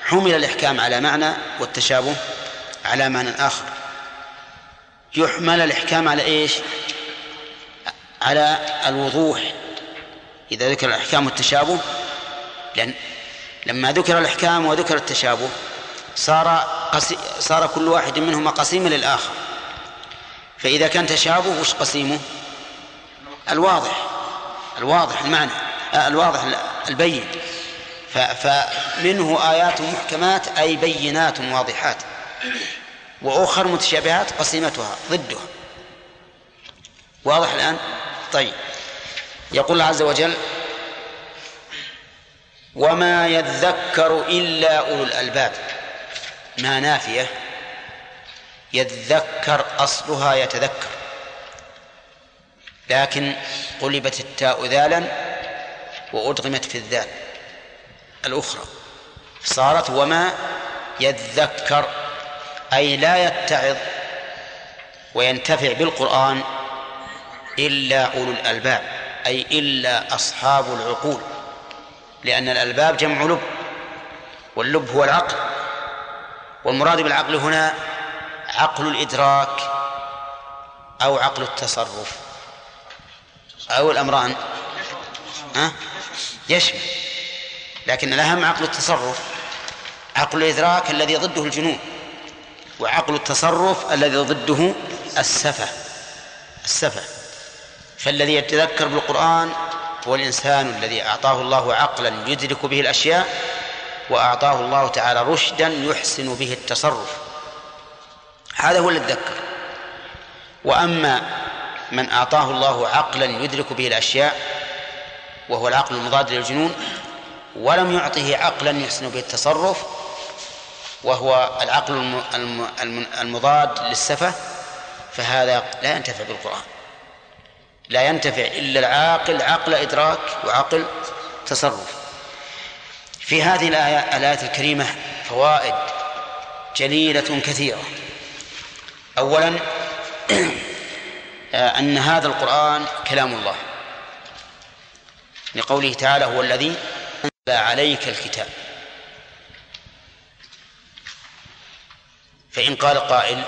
حمل الإحكام على معنى والتشابه على معنى آخر. يحمل الإحكام على إيش؟ على الوضوح. إذا ذكر الإحكام والتشابه لأن لما ذكر الإحكام وذكر التشابه صار قسي صار كل واحد منهما قسيما للآخر. فإذا كان تشابه وش قسيمه الواضح الواضح المعنى آه، الواضح البين. فمنه آيات محكمات أي بينات واضحات. وأخر متشابهات قسيمتها ضدها. واضح الآن؟ طيب. يقول الله عز وجل وما يذكر إلا أولو الألباب. ما نافية. يذكر أصلها يتذكر. لكن قلبت التاء ذالا وأدغمت في الذال. الأخرى. صارت وما يذكر أي لا يتعظ وينتفع بالقرآن إلا أولو الألباب أي إلا أصحاب العقول. لأن الألباب جمع لب واللب هو العقل والمراد بالعقل هنا عقل الإدراك أو عقل التصرف أو الأمران. أه؟ يشمل. لكن الأهم عقل التصرف عقل الإدراك الذي ضده الجنون وعقل التصرف الذي ضده السفة السفة. فالذي يتذكر بالقرآن هو الإنسان الذي أعطاه الله عقلا يدرك به الأشياء وأعطاه الله تعالى رشدا يحسن به التصرف. هذا هو يتذكر وأما من أعطاه الله عقلا يدرك به الأشياء وهو العقل المضاد للجنون ولم يعطه عقلا يحسن به التصرف وهو العقل المضاد للسفة فهذا لا ينتفع بالقرآن. لا ينتفع إلا العاقل عقل إدراك وعقل تصرف. في هذه الآية الآية الكريمة فوائد جليلة كثيرة. أولا أن هذا القرآن كلام الله. لقوله تعالى هو الذي أنزل عليك الكتاب. فإن قال قائل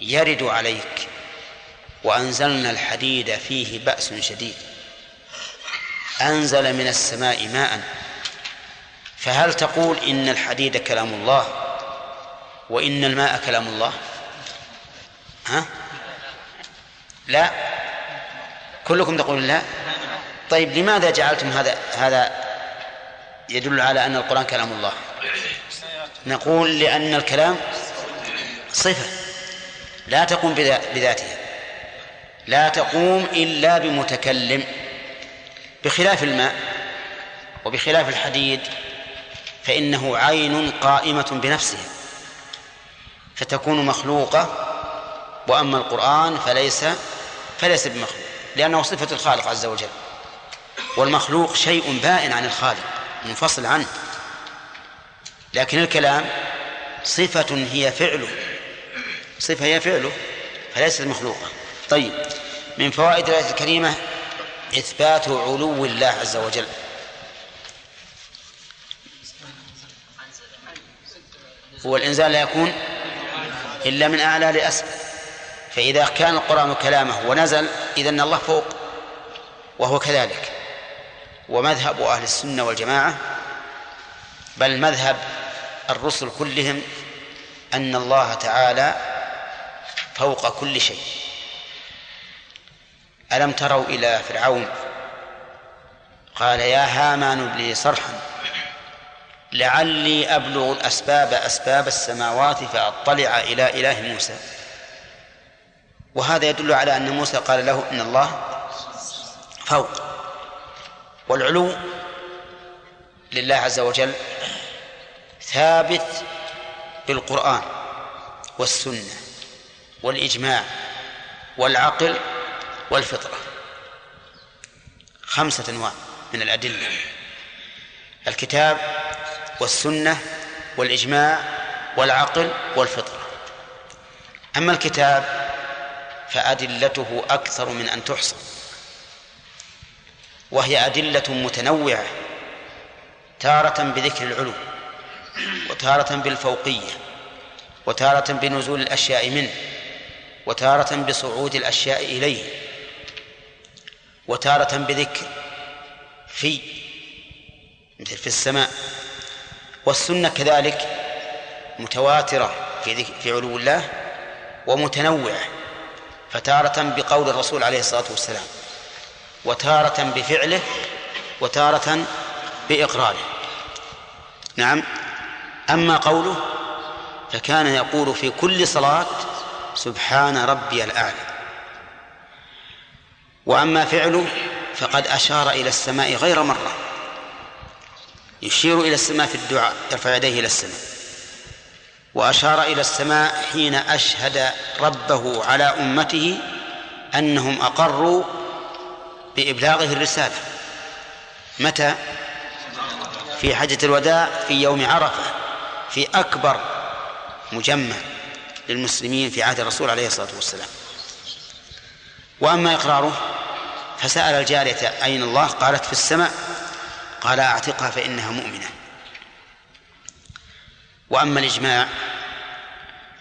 يرد عليك وأنزلنا الحديد فيه بأس شديد. أنزل من السماء ماء. فهل تقول إن الحديد كلام الله؟ وإن الماء كلام الله؟ ها؟ لا. كلكم تقولون لا. طيب لماذا جعلتم هذا هذا يدل على أن القرآن كلام الله؟ نقول لأن الكلام صفة. لا تقوم بذاتها لا تقوم إلا بمتكلم بخلاف الماء وبخلاف الحديد فإنه عين قائمة بنفسه فتكون مخلوقة وأما القرآن فليس فليس بمخلوق لأنه صفة الخالق عز وجل والمخلوق شيء بائن عن الخالق منفصل عنه. لكن الكلام صفة هي فعله صفة هي فعله فليست مخلوقة. طيب من فوائد الآية الكريمة إثبات علو الله عز وجل. هو الإنزال لا يكون إلا من أعلى لأسفل. فإذا كان القرآن كلامه ونزل إذا الله فوق وهو كذلك. ومذهب أهل السنة والجماعة بل مذهب الرسل كلهم أن الله تعالى فوق كل شيء. ألم تروا إلى فرعون؟ قال يا هامان لي صرحا لعلي أبلغ الأسباب أسباب السماوات فأطلع إلى إله موسى. وهذا يدل على أن موسى قال له إن الله فوق. والعلو لله عز وجل ثابت بالقرآن والسنة والإجماع والعقل والفطرة. خمسة أنواع من الأدلة. الكتاب والسنة والإجماع والعقل والفطرة. أما الكتاب فأدلته أكثر من أن تحصى. وهي أدلة متنوعة تارة بذكر العلو وتارة بالفوقية وتارة بنزول الأشياء منه وتارة بصعود الأشياء إليه. وتارة بذكر في مثل في السماء والسنة كذلك متواترة في في علو الله ومتنوعة فتارة بقول الرسول عليه الصلاة والسلام وتارة بفعله وتارة بإقراره. نعم. أما قوله فكان يقول في كل صلاة سبحان ربي الأعلى. وأما فعله فقد أشار إلى السماء غير مرة. يشير إلى السماء في الدعاء يرفع يديه إلى السماء. وأشار إلى السماء حين أشهد ربه على أمته أنهم أقروا بإبلاغه الرسالة. متى؟ في حجة الوداع في يوم عرفة في أكبر مجمع للمسلمين في عهد الرسول عليه الصلاة والسلام. وأما إقراره فسأل الجارية أين الله؟ قالت في السماء. قال أعتقها فإنها مؤمنة. وأما الإجماع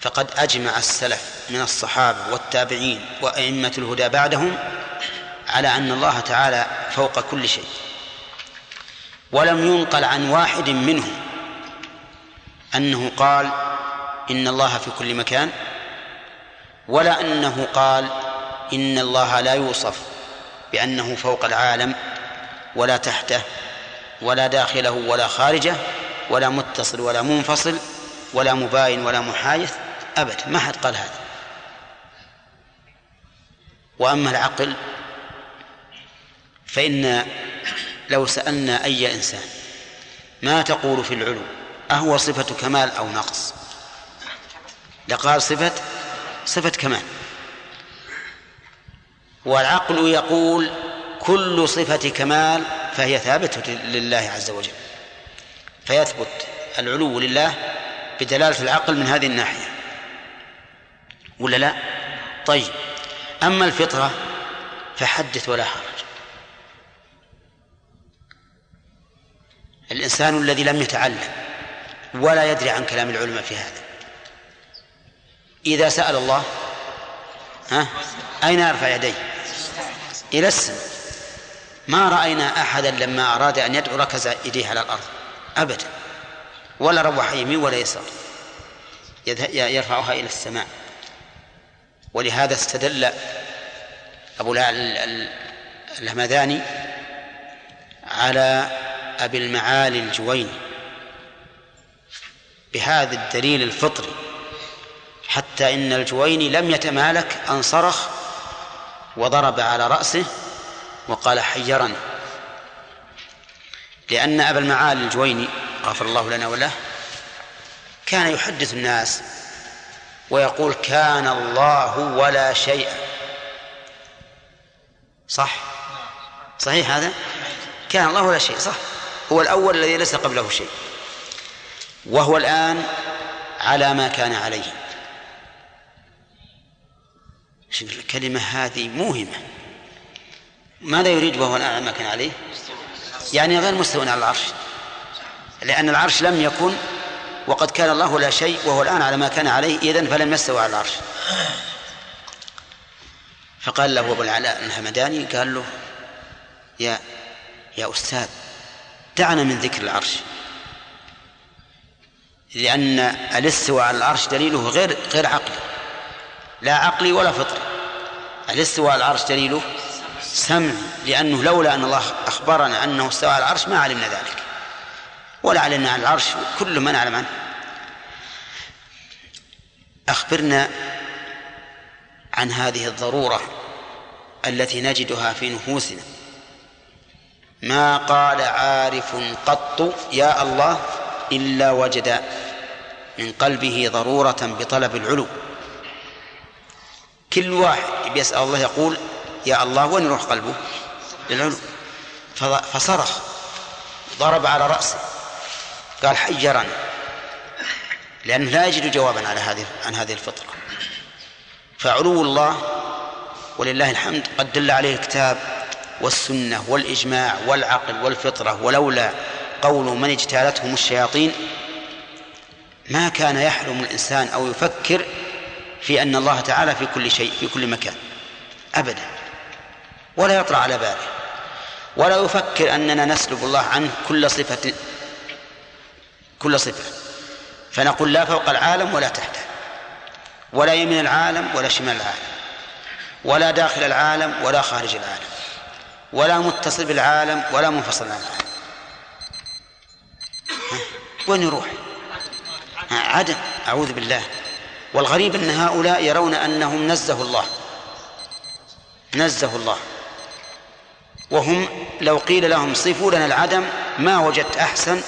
فقد أجمع السلف من الصحابة والتابعين وأئمة الهدى بعدهم على أن الله تعالى فوق كل شيء. ولم ينقل عن واحد منهم أنه قال إن الله في كل مكان ولا أنه قال إن الله لا يوصف بأنه فوق العالم ولا تحته ولا داخله ولا خارجه ولا متصل ولا منفصل ولا مباين ولا محايث أبدا ما حد قال هذا. وأما العقل فإن لو سألنا أي إنسان ما تقول في العلو أهو صفة كمال أو نقص؟ لقال صفة صفة كمال. والعقل يقول كل صفة كمال فهي ثابتة لله عز وجل. فيثبت العلو لله بدلالة العقل من هذه الناحية. ولا لا؟ طيب أما الفطرة فحدث ولا حرج. الإنسان الذي لم يتعلم ولا يدري عن كلام العلماء في هذا. إذا سأل الله ها؟ أين يرفع يديه إلى السماء. ما رأينا أحدا لما أراد أن يدعو ركز يديه على الأرض. أبدا. ولا روح يمين ولا يسار. يرفعها إلى السماء. ولهذا استدل أبو الهمذاني على أبي المعالي الجويني بهذا الدليل الفطري. حتى إن الجويني لم يتمالك أن صرخ وضرب على رأسه وقال حيرني لأن أبا المعالي الجويني غفر الله لنا وله كان يحدث الناس ويقول كان الله ولا شيء. صح؟ صحيح هذا؟ كان الله ولا شيء صح. هو الأول الذي ليس قبله شيء. وهو الآن على ما كان عليه. شوف الكلمة هذه موهمة. ماذا يريد وهو الآن ما كان عليه؟ يعني غير مستوى على العرش. لأن العرش لم يكن وقد كان الله لا شيء وهو الآن على ما كان عليه إذن فلم يستوى على العرش. فقال له أبو العلاء الهمداني قال له يا يا أستاذ دعنا من ذكر العرش. لأن الاستواء على العرش دليله غير غير عقلي. لا عقلي ولا فطري. الاستواء العرش دليله سمع لأنه لولا أن الله أخبرنا أنه استوى على العرش ما علمنا ذلك. ولا علمنا عن العرش كل ما نعلم عنه. أخبرنا عن هذه الضرورة التي نجدها في نفوسنا. ما قال عارف قط يا الله إلا وجد من قلبه ضرورة بطلب العلو. كل واحد بيسأل الله يقول يا الله وين يروح قلبه؟ للعلو فصرخ. ضرب على رأسه. قال حيرني لأنه لا يجد جوابا على هذه عن هذه الفطرة. فعلو الله ولله الحمد قد دل عليه الكتاب والسنة والإجماع والعقل والفطرة ولولا قول من اجتالتهم الشياطين ما كان يحلم الإنسان أو يفكر في أن الله تعالى في كل شيء في كل مكان. أبدا. ولا يطرأ على باله. ولا يفكر أننا نسلب الله عنه كل صفة كل صفة. فنقول لا فوق العالم ولا تحته. ولا يمين العالم ولا شمال العالم. ولا داخل العالم ولا خارج العالم. ولا متصل بالعالم ولا منفصل عن العالم. وين يروح؟ عدم. أعوذ بالله. والغريب أن هؤلاء يرون أنهم نزه الله. نزه الله. وهم لو قيل لهم صفوا لنا العدم ما وجدت أحسن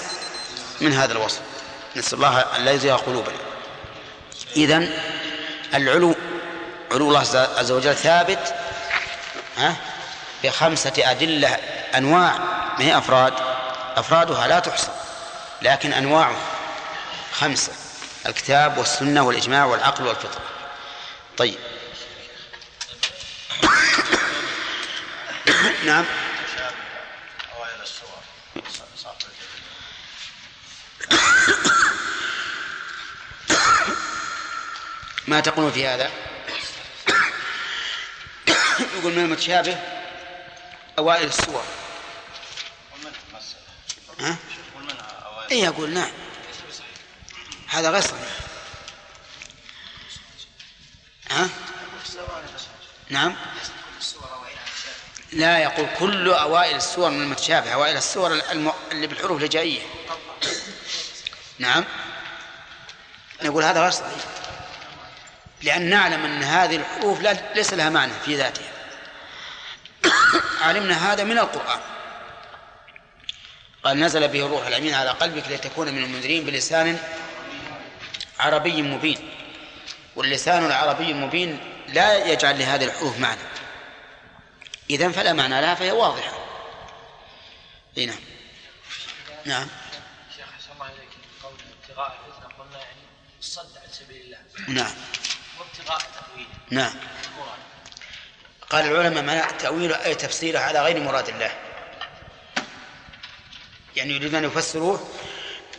من هذا الوصف. نسأل الله أن لا يزيغ قلوبنا. إذن العلو علو الله عز وجل ثابت ها بخمسة أدلة أنواع. ما هي أفراد؟ أفرادها لا تحصى لكن أنواعها خمسة. الكتاب والسنة والإجماع والعقل والفطرة طيب. نعم. ما تقول في هذا؟ يقول من المتشابه أوائل السور. ها؟ اي يقول نعم. هذا غير صحيح. ها؟ نعم. لا يقول كل أوائل السور من المتشابه أوائل السور. اللي بالحروف الهجائية. نعم. نقول هذا غير صحيح. لأن نعلم أن هذه الحروف لا ليس لها معنى في ذاتها. علمنا هذا من القرآن. قال نزل به الروح الأمين على قلبك لتكون من المنذرين بلسان عربي مبين واللسان العربي المبين لا يجعل لهذه الحروف معنى. إذن فلا معنى لها فهي واضحة. نعم. نعم. شيخ أحسن الله إليك قول ابتغاء الفتنه قلنا يعني الصد عن سبيل الله. نعم. وابتغاء تاويله نعم. المراد قال العلماء معنى تأويله أي تفسيره على غير مراد الله؟ يعني يريدون أن يفسروه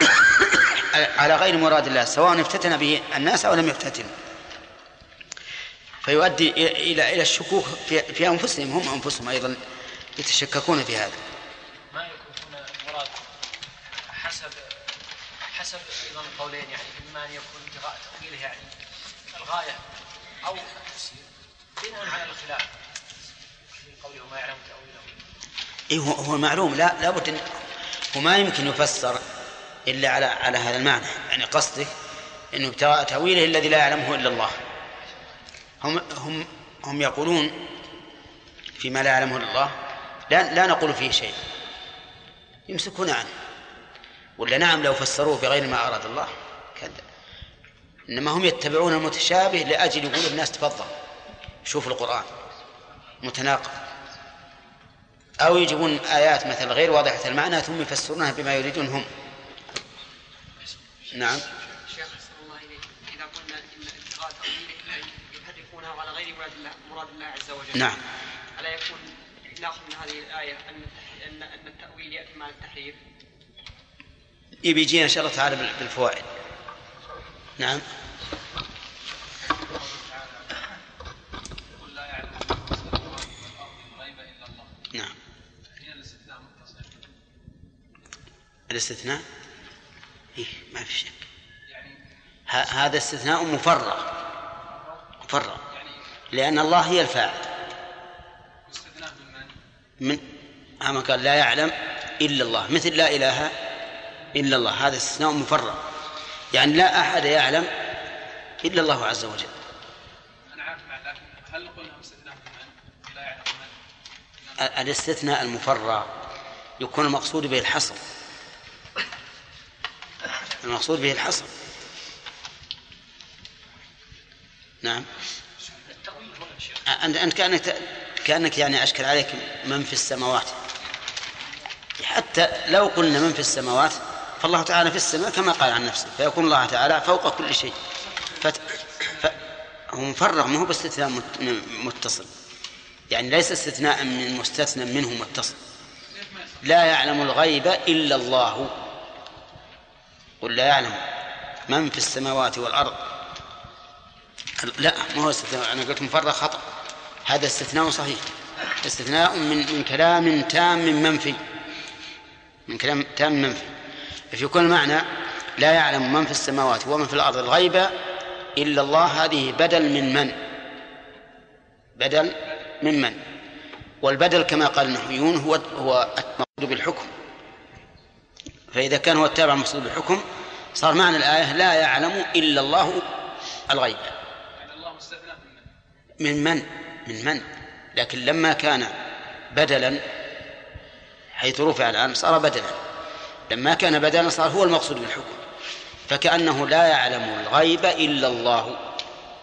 على غير مراد الله سواء افتتن به الناس أو لم يفتتن. فيؤدي إلى إلى الشكوك في, في أنفسهم هم أنفسهم أيضا يتشككون في هذا. ما يكون هنا مراد؟ حسب حسب أيضا القولين يعني إما أن يكون ابتغاء تأويله يعني الغاية أو التفسير. بناء على الخلاف. في قوله ما يعلم تأويله. إيه هو معلوم لا لابد هو ما يمكن يفسر. إلا على على هذا المعنى. يعني قصدك أنه ابتغاء تأويله الذي لا يعلمه إلا الله. هم هم هم يقولون فيما لا يعلمه إلا الله لا لا نقول فيه شيء. يمسكون عنه. ولا نعم لو فسروه بغير ما أراد الله كذا. إنما هم يتبعون المتشابه لأجل يقول الناس تفضل. شوف القرآن. متناقض. أو يجيبون آيات مثل غير واضحة المعنى ثم يفسرونها بما يريدون هم. نعم. شيخ أحسن الله إليك. إذا قلنا إن ابتغاء تأويله يحرفونه على غير مراد الله مراد الله عز وجل. نعم. ألا يكون ناخذ من هذه الآية أن أن أن التأويل يأتي مع التحريف يبي يجينا إن شاء الله تعالى بال- بالفوائد. نعم. نعم. هنا الاستثناء متصل. الاستثناء؟ إيه ما في شك. هذا استثناء مفرغ. مفرغ. لأن الله هي الفاعل. من أما قال لا يعلم إلا الله. مثل لا إله إلا الله. هذا استثناء مفرغ. يعني لا أحد يعلم إلا الله عز وجل. أنا عارف لكن هل قلنا استثناء؟ لا يعلم من؟ ال- الاستثناء المفرغ يكون المقصود به الحصر المقصود به الحصر. نعم. أنت أنت كأنك كأنك يعني أشكل عليك من في السماوات. حتى لو قلنا من في السماوات فالله تعالى في السماء كما قال عن نفسه فيكون الله تعالى فوق كل شيء. فت... ف... هو مفرغ ما هو باستثناء متصل. يعني ليس استثناء من مستثنى منه متصل. لا يعلم الغيب إلا الله. قل لا يعلم من في السماوات والأرض. لا ما هو استثناء أنا قلت مفرغ خطأ. هذا استثناء صحيح. استثناء من من كلام تام منفي. من كلام تام منفي. في كل معنى لا يعلم من في السماوات ومن في الأرض الغيب إلا الله هذه بدل من من؟ بدل من من. والبدل كما قال النحويون هو هو المقصود بالحكم. فإذا كان هو التابع المقصود بالحكم صار معنى الآية لا يعلم إلا الله الغيب. يعني الله من من؟ من من؟ لكن لما كان بدلا حيث رفع الآن صار بدلا. لما كان بدلا صار هو المقصود بالحكم. فكأنه لا يعلم الغيب إلا الله.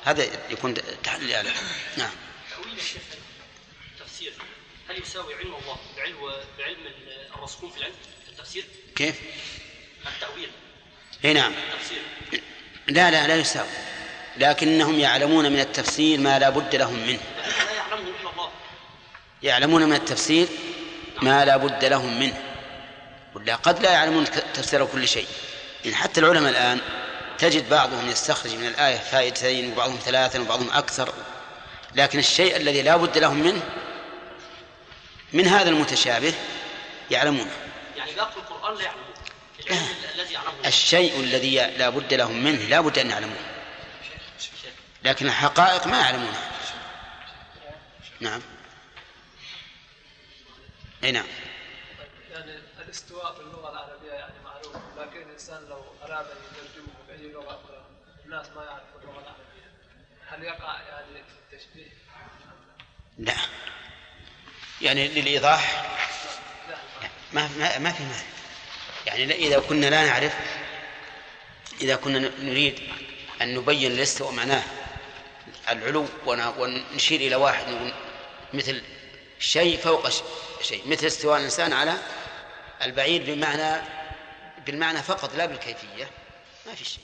هذا يكون تحليل الآية نعم. التفسير. هل يساوي علم الله بعلم بعلم في العلم؟ في التفسير؟ كيف؟ التأويل. إي نعم. التفسير. لا لا لا يساوي. لكنهم يعلمون من التفسير ما لا بد لهم منه. لا يعلمه إلا الله. يعلمون من التفسير ما لا بد لهم منه. ولا قد لا يعلمون تفسير كل شيء. يعني حتى العلماء الآن تجد بعضهم يستخرج من الآية فائدتين وبعضهم ثلاثا وبعضهم أكثر لكن الشيء الذي لا بد لهم منه من هذا المتشابه يعلمونه. يعني باقي القرآن لا يعلمه. العلم الذي يعلمه الشيء الذي لا بد لهم منه لا بد أن يعلموه. لكن الحقائق ما يعلمونها. نعم. أي نعم. يعني الاستواء في اللغة العربية يعني معروف لكن الإنسان لو أراد أن يترجمه باي لغة أخرى الناس ما يعرفوا اللغة العربية. هل يقع يعني في التشبيه؟ لا. يعني للإيضاح؟ ما ما, ما في مانع. يعني إذا كنا لا نعرف إذا كنا نريد أن نبين الاستواء معناه العلو ون- ونشير إلى واحد مثل شيء فوق شيء مثل استواء الإنسان على البعير بمعنى بالمعنى فقط لا بالكيفية ما في شيء.